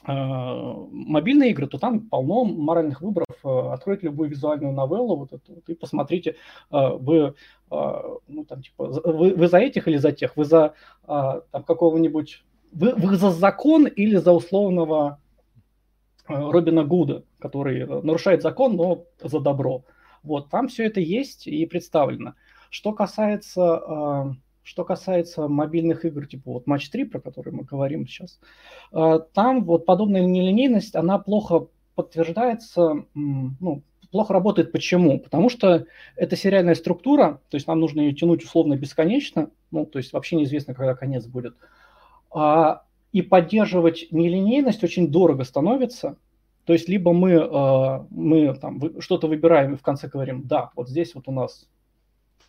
а, мобильные игры, то там полно моральных выборов. А, откройте любую визуальную новеллу вот эту, вот, и посмотрите, а, вы, ну, там, типа, вы, вы за этих или за тех? Вы за там, какого-нибудь... Вы, вы за закон или за условного Робина Гуда, который нарушает закон, но за добро. Вот, там все это есть и представлено. Что касается что касается мобильных игр, типа вот Match 3, про который мы говорим сейчас, э, там вот подобная нелинейность, она плохо подтверждается, ну, плохо работает. Почему? Потому что это сериальная структура, то есть нам нужно ее тянуть условно бесконечно, ну, то есть вообще неизвестно, когда конец будет. А, и поддерживать нелинейность очень дорого становится. То есть либо мы, э, мы там что-то выбираем и в конце говорим, да, вот здесь вот у нас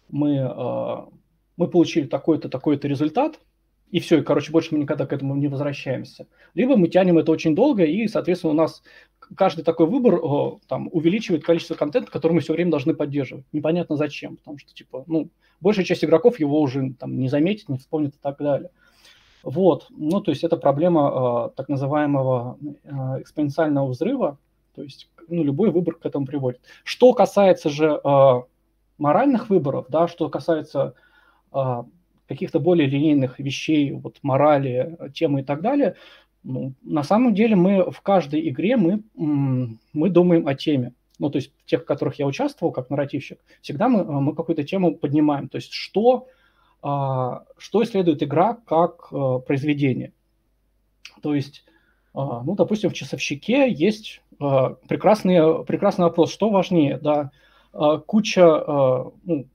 мы э, мы получили такой-то, такой-то результат, и все, и, короче, больше мы никогда к этому не возвращаемся. Либо мы тянем это очень долго, и, соответственно, у нас каждый такой выбор о, там, увеличивает количество контента, который мы все время должны поддерживать. Непонятно зачем, потому что, типа, ну, большая часть игроков его уже там не заметит, не вспомнит и так далее. Вот, ну, то есть это проблема э, так называемого э, экспоненциального взрыва, то есть, ну, любой выбор к этому приводит. Что касается же э, моральных выборов, да, что касается а, каких-то более линейных вещей, вот морали, темы и так далее, ну, на самом деле мы в каждой игре мы, мы думаем о теме. Ну, то есть тех, в которых я участвовал как нарративщик, всегда мы, мы какую-то тему поднимаем. То есть что, что исследует игра как а, произведение. То есть, ну, допустим, в часовщике есть прекрасный, прекрасный вопрос, что важнее, да, куча ну,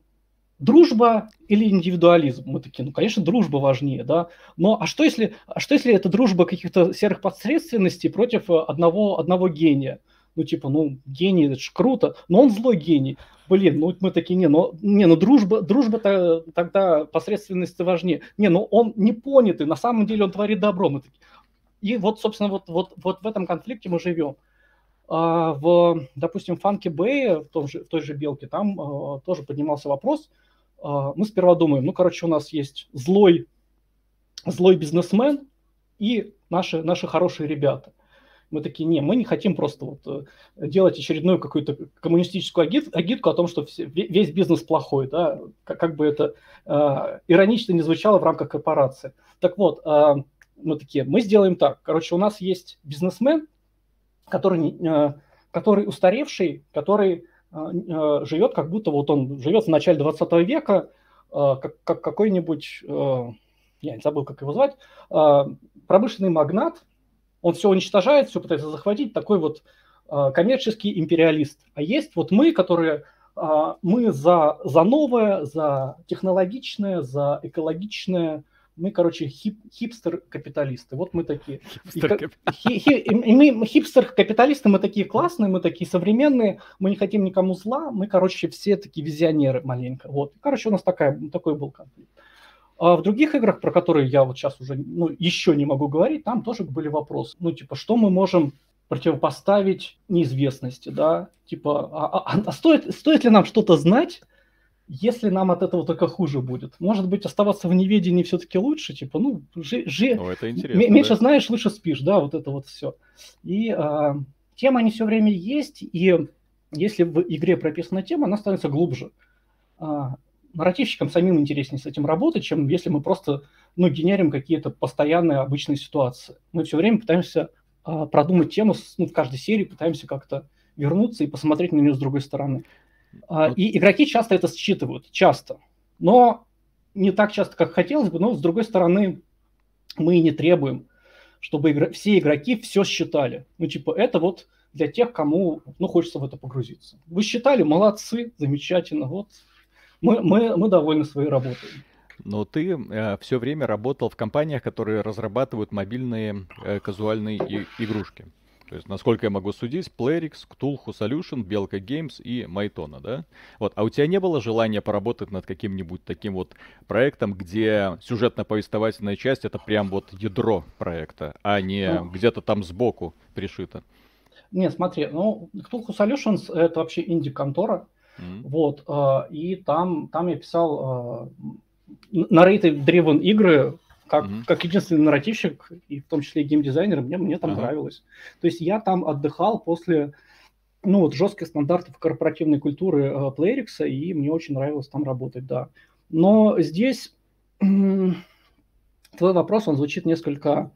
дружба или индивидуализм? Мы такие, ну, конечно, дружба важнее, да. Но а что если, а что если это дружба каких-то серых посредственностей против э, одного, одного гения? Ну, типа, ну, гений, это же круто, но он злой гений. Блин, ну мы такие, не, ну, не, ну дружба, дружба-то тогда посредственность важнее. Не, ну он не понятый, на самом деле он творит добро. Мы такие. И вот, собственно, вот, вот, вот в этом конфликте мы живем. А в, допустим, в Фанке Бэй, в, том же, в той же Белке, там а, тоже поднимался вопрос, а, мы сперва думаем, ну, короче, у нас есть злой, злой бизнесмен и наши, наши хорошие ребята. Мы такие, не, мы не хотим просто вот э, делать очередную какую-то коммунистическую агит, агитку о том, что все, весь бизнес плохой, да, как, как бы это э, иронично не звучало в рамках корпорации. Так вот, э, мы такие, мы сделаем так, короче, у нас есть бизнесмен, который, э, который устаревший, который а, а, живет, как будто вот он живет в начале 20 века, а, как, как какой-нибудь, я не забыл, как его звать, промышленный магнат, он все уничтожает, все пытается захватить, такой вот коммерческий империалист. А есть вот мы, которые мы за, за новое, за технологичное, за экологичное, мы, короче, хип, хипстер-капиталисты. Вот мы такие. Хипстер-капиталисты, мы такие классные, мы такие современные, мы не хотим никому зла, мы, короче, все такие визионеры маленько. Вот. Короче, у нас такая, такой был конфликт. А в других играх, про которые я вот сейчас уже ну, еще не могу говорить, там тоже были вопросы. Ну, типа, что мы можем противопоставить неизвестности, да? Типа, а, а, а стоит, стоит ли нам что-то знать, если нам от этого только хуже будет. Может быть, оставаться в неведении все-таки лучше, типа, ну, жи, жи... О, это интересно, меньше да? знаешь, лучше спишь, да, вот это вот все. И а, темы, они все время есть, и если в игре прописана тема, она становится глубже. А, нарративщикам самим интереснее с этим работать, чем если мы просто, ну, генерим какие-то постоянные обычные ситуации. Мы все время пытаемся а, продумать тему, ну, в каждой серии пытаемся как-то вернуться и посмотреть на нее с другой стороны. А, и игроки часто это считывают, часто. Но не так часто, как хотелось бы, но с другой стороны, мы и не требуем, чтобы игр... все игроки все считали. Ну, типа, это вот для тех, кому ну, хочется в это погрузиться. Вы считали, молодцы, замечательно, вот. Мы, мы, мы довольны своей работой. Но ты э, все время работал в компаниях, которые разрабатывают мобильные э, казуальные и- игрушки. То есть, насколько я могу судить, Playrix, Cthulhu Solution, Белка Games и Майтона, да? Вот, а у тебя не было желания поработать над каким-нибудь таким вот проектом, где сюжетно-повествовательная часть это прям вот ядро проекта, а не ну, где-то там сбоку пришито? Не, смотри, ну, Cthulhu Solutions это вообще инди-контора, mm-hmm. вот, э, и там, там я писал narrative driven игры, как, mm-hmm. как единственный нарративщик, и в том числе и геймдизайнер, мне, мне там uh-huh. нравилось. То есть я там отдыхал после ну, вот, жестких стандартов корпоративной культуры э, Playrix, и мне очень нравилось там работать, да. Но здесь твой вопрос, он звучит несколько...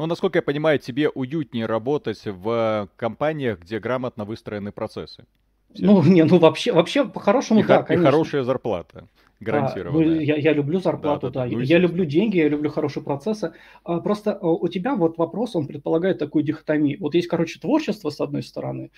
Ну, насколько я понимаю, тебе уютнее работать в компаниях, где грамотно выстроены процессы. Все. Ну, не, ну вообще, вообще по-хорошему, и да, И хорошая зарплата. Гарантированно. А, ну, я, я люблю зарплату, да. да. да. Ну, я люблю деньги, я люблю хорошие процессы. А, просто а, у тебя вот вопрос, он предполагает такую дихотомию. Вот есть, короче, творчество с одной стороны,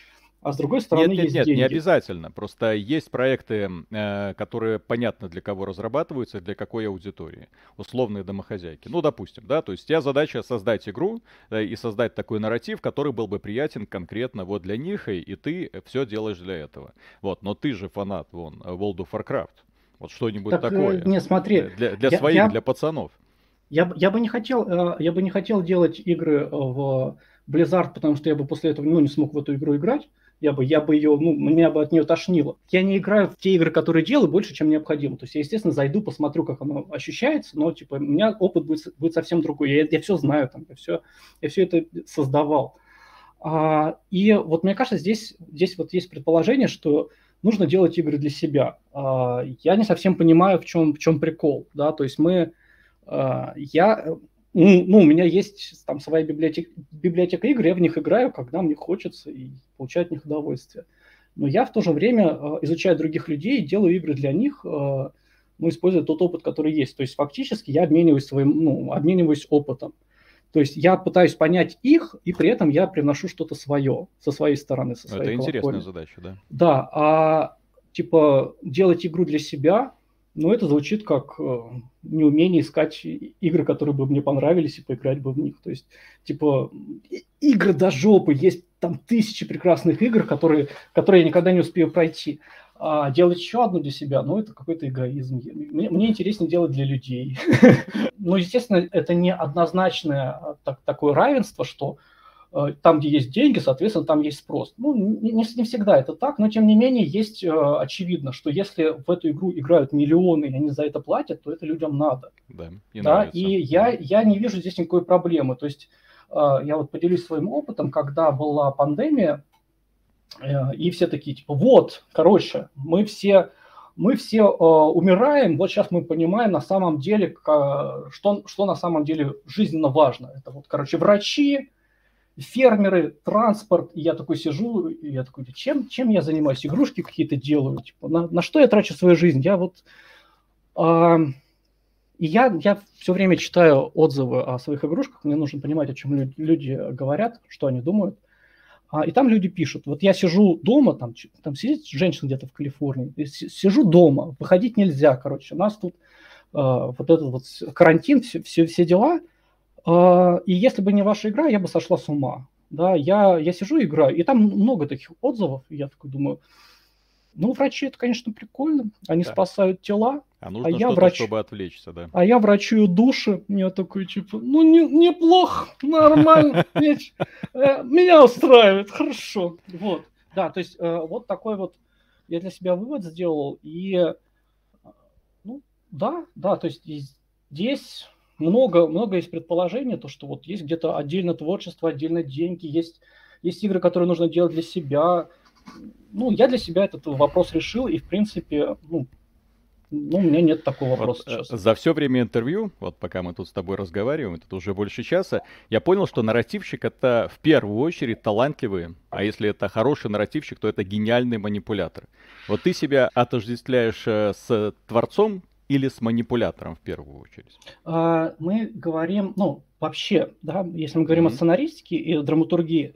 а с другой стороны нет, нет, есть нет, деньги. не обязательно. Просто есть проекты, э, которые понятно для кого разрабатываются, для какой аудитории. Условные домохозяйки. Ну, допустим, да, то есть у тебя задача создать игру э, и создать такой нарратив, который был бы приятен конкретно вот для них, и, и ты все делаешь для этого. Вот, но ты же фанат, вон, World of Warcraft. Вот что-нибудь так, такое. Не, смотри. Для, для я, своих, я, для пацанов. Я, я, бы не хотел, э, я бы не хотел делать игры в Blizzard, потому что я бы после этого ну, не смог в эту игру играть. Я бы, я бы ее, ну, меня бы от нее тошнило. Я не играю в те игры, которые делаю, больше, чем необходимо. То есть я, естественно, зайду, посмотрю, как оно ощущается, но, типа, у меня опыт будет, будет совсем другой. Я, я все знаю, там, я все, я все это создавал. А, и вот мне кажется, здесь, здесь вот есть предположение, что нужно делать игры для себя. А, я не совсем понимаю, в чем, в чем прикол, да, то есть мы, а, я, ну, ну, у меня есть там своя библиотека, библиотека игр, я в них играю, когда мне хочется и получаю от них удовольствие. Но я в то же время а, изучаю других людей, делаю игры для них, ну, используя тот опыт, который есть. То есть фактически я обмениваюсь своим, ну, обмениваюсь опытом. То есть я пытаюсь понять их, и при этом я приношу что-то свое со своей стороны, со своей Это интересная задача, да? Да, а типа делать игру для себя, ну это звучит как э, неумение искать игры, которые бы мне понравились, и поиграть бы в них. То есть, типа, игры до жопы, есть там тысячи прекрасных игр, которые, которые я никогда не успею пройти. А делать еще одну для себя, ну, это какой-то эгоизм. Мне, мне интереснее делать для людей. ну, естественно, это не однозначное а, так, такое равенство, что там, где есть деньги, соответственно, там есть спрос. Ну, не, не, всегда это так, но тем не менее есть э, очевидно, что если в эту игру играют миллионы, и они за это платят, то это людям надо. Да, да? И я, я не вижу здесь никакой проблемы. То есть э, я вот поделюсь своим опытом, когда была пандемия, Э, и все такие, типа, вот, короче, мы все, мы все э, умираем, вот сейчас мы понимаем на самом деле, что, что на самом деле жизненно важно. Это вот, короче, врачи, фермеры, транспорт. И я такой сижу, и я такой, чем, чем я занимаюсь? Игрушки какие-то делаю? Типа, на, на что я трачу свою жизнь? Я вот... Э, и я, я все время читаю отзывы о своих игрушках, мне нужно понимать, о чем люди, люди говорят, что они думают. А, и там люди пишут, вот я сижу дома, там, там сидит женщина где-то в Калифорнии, сижу дома, выходить нельзя, короче, у нас тут э, вот этот вот карантин, все, все, все дела, и если бы не ваша игра, я бы сошла с ума, да, я, я сижу и играю, и там много таких отзывов, и я такой думаю, ну, врачи это, конечно, прикольно, они да. спасают тела, а нужно а я врач... чтобы отвлечься, да. А я врачую души. Я такой, типа, ну, не, неплохо, нормально. Э, меня устраивает, хорошо. Вот. Да, то есть э, вот такой вот я для себя вывод сделал. И, э, ну, да, да, то есть здесь много, много есть предположений, то, что вот есть где-то отдельно творчество, отдельно деньги, есть, есть игры, которые нужно делать для себя. Ну, я для себя этот вопрос решил, и, в принципе, ну, ну, у меня нет такого вопроса вот, сейчас. За все время интервью, вот пока мы тут с тобой разговариваем, это уже больше часа, я понял, что нарративщик это в первую очередь талантливый, а если это хороший нарративщик, то это гениальный манипулятор. Вот ты себя отождествляешь э, с творцом или с манипулятором в первую очередь? А, мы говорим, ну, вообще, да, если мы говорим mm-hmm. о сценаристике и драматургии,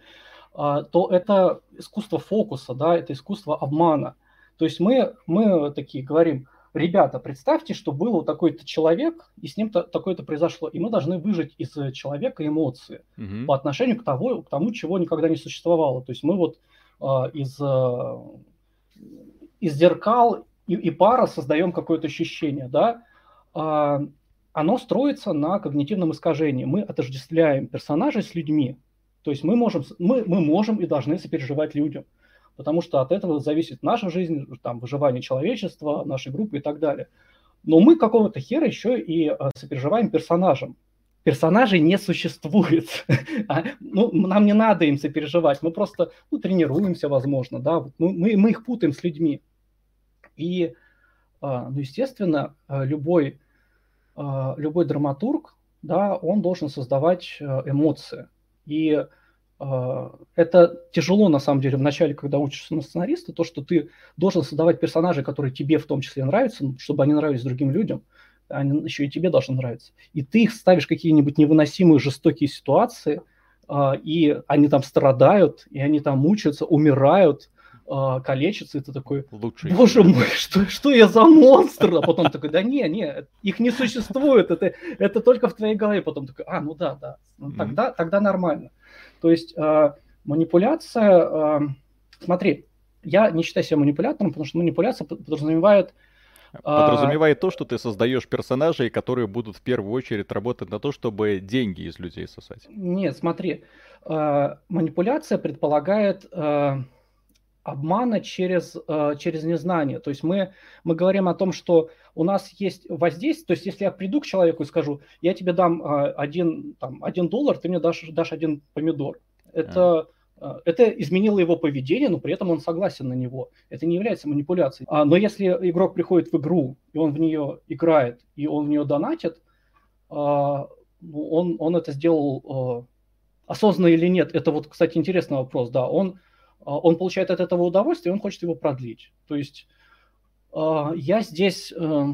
а, то это искусство фокуса, да, это искусство обмана. То есть мы, мы такие говорим, ребята, представьте, что был вот такой-то человек, и с ним такое-то произошло, и мы должны выжить из человека эмоции угу. по отношению к, того, к тому, чего никогда не существовало. То есть мы вот э, из, из зеркал и, и пара создаем какое-то ощущение, да, э, оно строится на когнитивном искажении. Мы отождествляем персонажей с людьми, То есть мы можем, мы, мы можем и должны сопереживать людям, потому что от этого зависит наша жизнь, там, выживание человечества, нашей группы и так далее. Но мы какого-то хера еще и э, сопереживаем персонажам. Персонажей не существует. А, ну, нам не надо им сопереживать. Мы просто ну, тренируемся, возможно. Да? Мы, мы, мы их путаем с людьми. И, а, ну, естественно, э, любой, а, любой драматург, да, он должен создавать э, эмоции. И а, это тяжело, на самом деле, в начале, когда учишься на сценариста, то, что ты должен создавать персонажей, которые тебе в том числе нравятся, ну, чтобы они нравились другим людям, они еще и тебе должны нравиться. И ты их ставишь какие-нибудь невыносимые жестокие ситуации, и они там страдают, и они там мучаются, умирают, а, калечатся, и ты такой, Лучший боже мой, что, что я за монстр? А потом такой, да не, не, их не существует, это, это только в твоей голове. Потом такой, а, ну да, да, ну, тогда, тогда нормально. То есть э, манипуляция, э, смотри, я не считаю себя манипулятором, потому что манипуляция подразумевает а, Подразумевает то, что ты создаешь персонажей, которые будут в первую очередь работать на то, чтобы деньги из людей сосать. Нет, смотри, манипуляция предполагает обмана через, через незнание. То есть мы, мы говорим о том, что у нас есть воздействие, то есть если я приду к человеку и скажу, я тебе дам а, один, там, один доллар, ты мне дашь, дашь один помидор. Это, а. это изменило его поведение, но при этом он согласен на него. Это не является манипуляцией. А, но если игрок приходит в игру, и он в нее играет, и он в нее донатит, ну, он, он это сделал осознанно или нет. Это вот, кстати, интересный вопрос. Да, он, он получает от этого удовольствие, и он хочет его продлить. То есть а, я здесь... Э,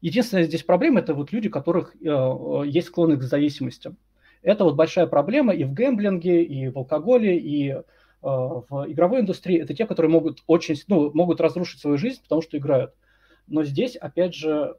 единственная здесь проблема – это вот люди, у которых э, э, есть склонность к зависимостям. Это вот большая проблема и в гэмблинге, и в алкоголе, и в игровой индустрии. Это те, которые могут очень, ну, могут разрушить свою жизнь, потому что играют. Но здесь, опять же,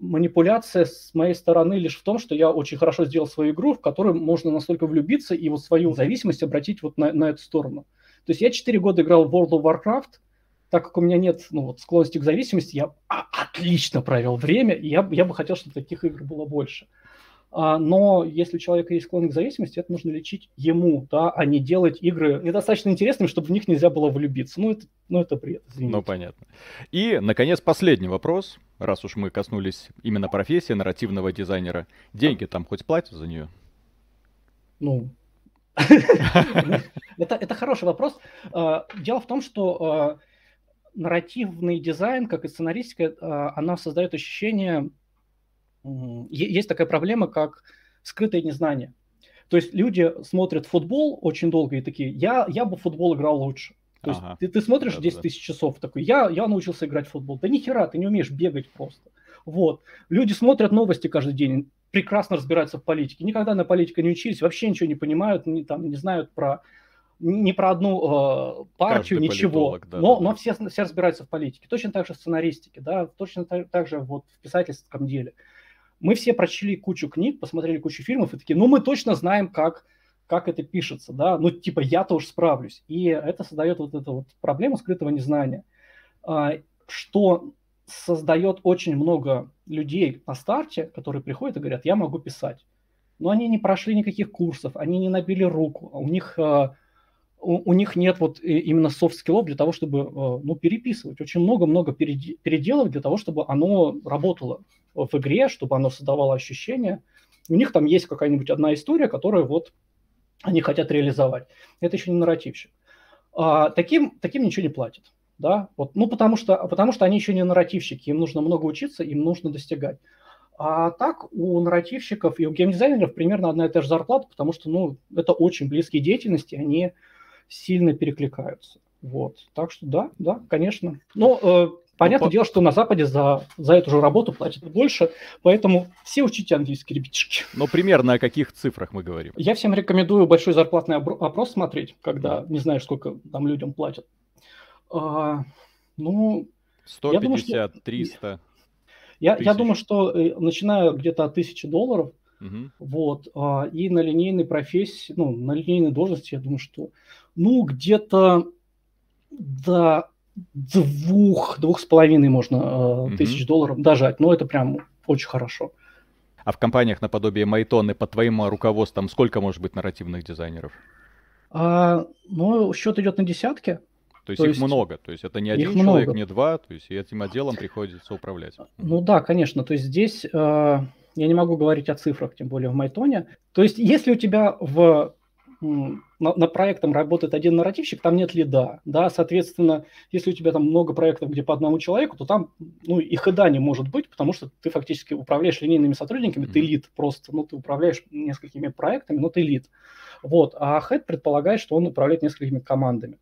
манипуляция с моей стороны лишь в том, что я очень хорошо сделал свою игру, в которую можно настолько влюбиться и вот свою зависимость обратить вот на, на эту сторону. То есть я 4 года играл в World of Warcraft, так как у меня нет ну, вот, склонности к зависимости, я отлично провел время, и я, я бы хотел, чтобы таких игр было больше. А, но если у человека есть склонность к зависимости, это нужно лечить ему, да, а не делать игры недостаточно интересными, чтобы в них нельзя было влюбиться. Ну, это, ну, это бред, извините. Ну, понятно. И, наконец, последний вопрос, раз уж мы коснулись именно профессии нарративного дизайнера. Деньги там хоть платят за нее? Ну, это, это хороший вопрос. А, дело в том, что а, нарративный дизайн, как и сценаристика, а, она создает ощущение... Есть такая проблема, как скрытое незнание. То есть люди смотрят футбол очень долго и такие, я, я бы в футбол играл лучше. То ага. есть ты, ты смотришь да, 10 тысяч часов, такой, я, я научился играть в футбол. Да ни хера, ты не умеешь бегать просто. Вот. Люди смотрят новости каждый день, прекрасно разбираются в политике. Никогда на политике не учились, вообще ничего не понимают, не, там, не знают про ни про одну э, партию, Каждый ничего, да, но, да, но Все, все разбираются в политике. Точно так же в сценаристике, да, точно так, так же вот в писательском деле. Мы все прочли кучу книг, посмотрели кучу фильмов и такие, ну мы точно знаем, как, как это пишется, да, ну типа я тоже справлюсь. И это создает вот эту вот проблему скрытого незнания, э, что создает очень много людей на старте, которые приходят и говорят, я могу писать. Но они не прошли никаких курсов, они не набили руку, у них э, у, у них нет вот именно soft skill ов для того, чтобы э, ну, переписывать. Очень много-много переделок для того, чтобы оно работало в игре, чтобы оно создавало ощущения. У них там есть какая-нибудь одна история, которую вот они хотят реализовать. Это еще не нарративщик. А, таким, таким ничего не платят. Да? Вот, ну, потому что, потому что они еще не нарративщики, им нужно много учиться, им нужно достигать. А так у нарративщиков и у геймдизайнеров примерно одна и та же зарплата, потому что ну, это очень близкие деятельности, они сильно перекликаются. Вот. Так что да, да, конечно. Но э, понятное ну, дело, что на Западе за, за эту же работу платят больше, поэтому все учите английский, ребятишки. Но примерно о каких цифрах мы говорим? Я всем рекомендую большой зарплатный опрос смотреть, когда не знаешь, сколько там людям платят. А, ну, 150, я думаю, что... 300. Я, я думаю, что э, начиная где-то от 1000 долларов, Угу. Вот. А, и на линейной профессии, ну, на линейной должности, я думаю, что, ну, где-то до двух, двух с половиной можно угу. тысяч долларов дожать. Но это прям очень хорошо. А в компаниях наподобие Майтоны под твоим руководством сколько может быть нарративных дизайнеров? А, ну, счет идет на десятки. То есть то их есть... много, то есть это не один человек, много. не два, то есть этим отделом приходится управлять. Ну да, конечно, то есть здесь э, я не могу говорить о цифрах, тем более в Майтоне. То есть если у тебя в на, на проектом работает один нарративщик, там нет лида, да, соответственно, если у тебя там много проектов, где по одному человеку, то там, ну, и хода не может быть, потому что ты фактически управляешь линейными сотрудниками, mm-hmm. ты лид просто, ну, ты управляешь несколькими проектами, но ты лид, вот, а хед предполагает, что он управляет несколькими командами,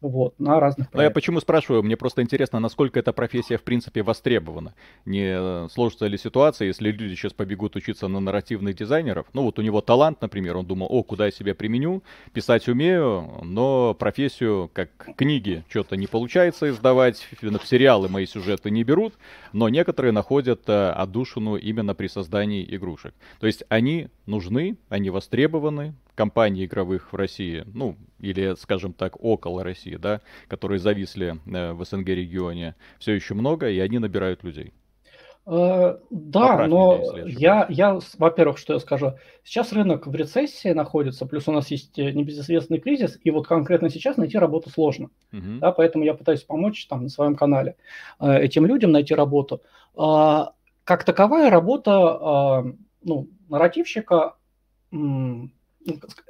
вот, на разных проектах. Но я почему спрашиваю? Мне просто интересно, насколько эта профессия, в принципе, востребована. Не сложится ли ситуация, если люди сейчас побегут учиться на нарративных дизайнеров? Ну, вот у него талант, например, он думал, о, куда я себя применю, писать умею, но профессию, как книги, что-то не получается издавать, сериалы мои сюжеты не берут, но некоторые находят э, отдушину именно при создании игрушек. То есть они нужны, они востребованы, компаний игровых в России, ну, или, скажем так, около России, да, которые зависли э, в СНГ регионе, все еще много, и они набирают людей. Э, да, Поправь но меня, я, я, во-первых, что я скажу, сейчас рынок в рецессии находится, плюс у нас есть э, небезызвестный кризис, и вот конкретно сейчас найти работу сложно, угу. да, поэтому я пытаюсь помочь там на своем канале этим людям найти работу. А, как таковая работа, а, ну, нарративщика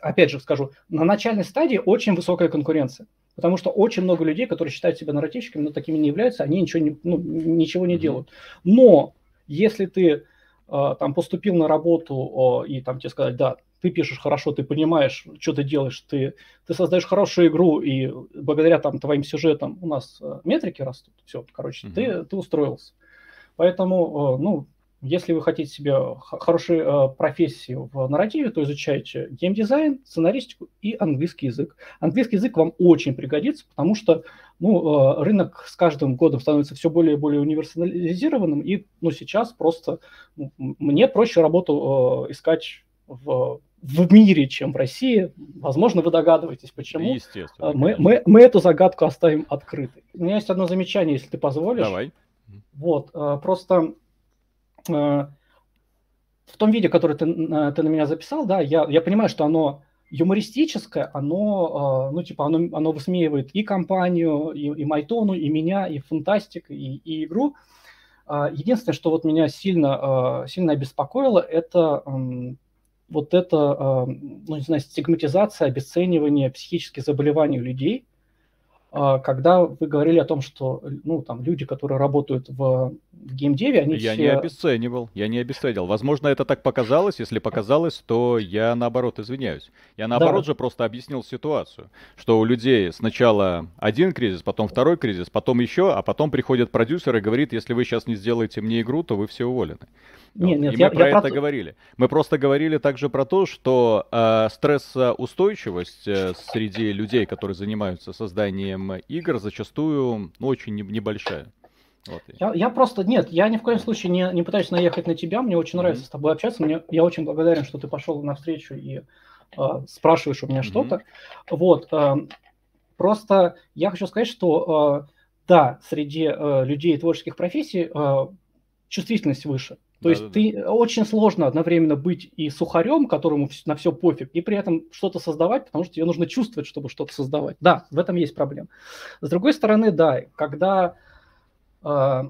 опять же скажу, на начальной стадии очень высокая конкуренция. Потому что очень много людей, которые считают себя нарративщиками, но такими не являются, они ничего не, ну, ничего не делают. Но если ты э, там поступил на работу э, и там тебе сказать, да, ты пишешь хорошо, ты понимаешь, что ты делаешь, ты, ты создаешь хорошую игру, и благодаря там твоим сюжетам у нас э, метрики растут, все, короче, mm-hmm. ты, ты устроился. Поэтому, ну, если вы хотите себе хорошую э, профессию в нарративе, то изучайте геймдизайн, сценаристику и английский язык. Английский язык вам очень пригодится, потому что ну, э, рынок с каждым годом становится все более и более универсализированным, и ну, сейчас просто ну, мне проще работу э, искать в, в мире, чем в России. Возможно, вы догадываетесь, почему. Естественно. Мы, мы, мы эту загадку оставим открытой. У меня есть одно замечание, если ты позволишь. Давай. Вот, просто Э, в том видео, которое ты, э, ты на меня записал, да, я, я понимаю, что оно юмористическое, оно, э, ну, типа, оно, оно высмеивает и компанию, и, и Майтону, и меня, и Фантастик, и, и игру. Единственное, что вот меня сильно, сильно обеспокоило, это вот это, ну, не знаю, стигматизация, обесценивание психических заболеваний у людей – когда вы говорили о том, что ну, там, люди, которые работают в, в геймдеве, они Я все... не обесценивал, я не обесценивал. Возможно, это так показалось. Если показалось, то я наоборот извиняюсь. Я наоборот да. же просто объяснил ситуацию, что у людей сначала один кризис, потом второй кризис, потом еще, а потом приходит продюсер и говорит, если вы сейчас не сделаете мне игру, то вы все уволены. Нет, вот. нет, и я, мы про я это про... говорили. Мы просто говорили также про то, что э, стрессоустойчивость э, среди людей, которые занимаются созданием игр, зачастую ну, очень небольшая. Вот. Я, я просто, нет, я ни в коем случае не, не пытаюсь наехать на тебя, мне очень mm-hmm. нравится с тобой общаться, мне, я очень благодарен, что ты пошел навстречу и э, спрашиваешь у меня mm-hmm. что-то. Вот, э, просто я хочу сказать, что э, да, среди э, людей творческих профессий э, чувствительность выше. То да, есть да, ты да. очень сложно одновременно быть и сухарем, которому на все пофиг, и при этом что-то создавать, потому что тебе нужно чувствовать, чтобы что-то создавать. Да, в этом есть проблема. С другой стороны, да, когда, э,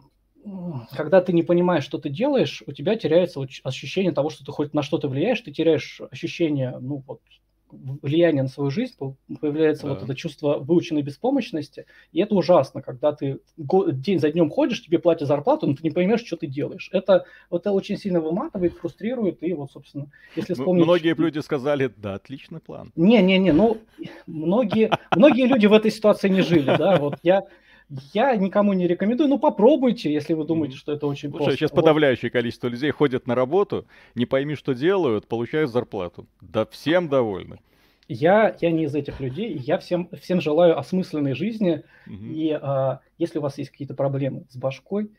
когда ты не понимаешь, что ты делаешь, у тебя теряется ощущение того, что ты хоть на что-то влияешь, ты теряешь ощущение, ну вот, влияние на свою жизнь, появляется да. вот это чувство выученной беспомощности, и это ужасно, когда ты день за днем ходишь, тебе платят зарплату, но ты не понимаешь, что ты делаешь. Это, это очень сильно выматывает, фрустрирует, и вот, собственно, если вспомнить... Многие люди сказали, да, отличный план. Не-не-не, ну, многие, многие люди в этой ситуации не жили, да, вот я... Я никому не рекомендую, ну попробуйте, если вы думаете, что это очень Слушай, просто. Сейчас вот. подавляющее количество людей ходят на работу, не пойми, что делают, получают зарплату. Да всем довольны. Я, я не из этих людей, я всем, всем желаю осмысленной жизни, угу. и а, если у вас есть какие-то проблемы с башкой,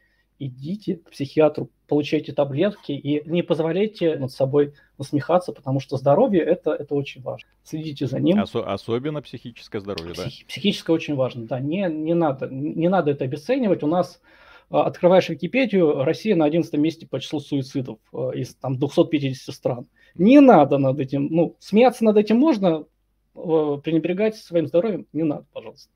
идите к психиатру, получайте таблетки и не позволяйте над собой насмехаться, потому что здоровье это, это очень важно. Следите за ним. Ос- особенно психическое здоровье, Псих- да. Психическое очень важно, да. Не, не, надо, не надо это обесценивать. У нас открываешь Википедию, Россия на 11 месте по числу суицидов из там 250 стран. Не надо над этим, ну, смеяться над этим можно, пренебрегать своим здоровьем не надо, пожалуйста.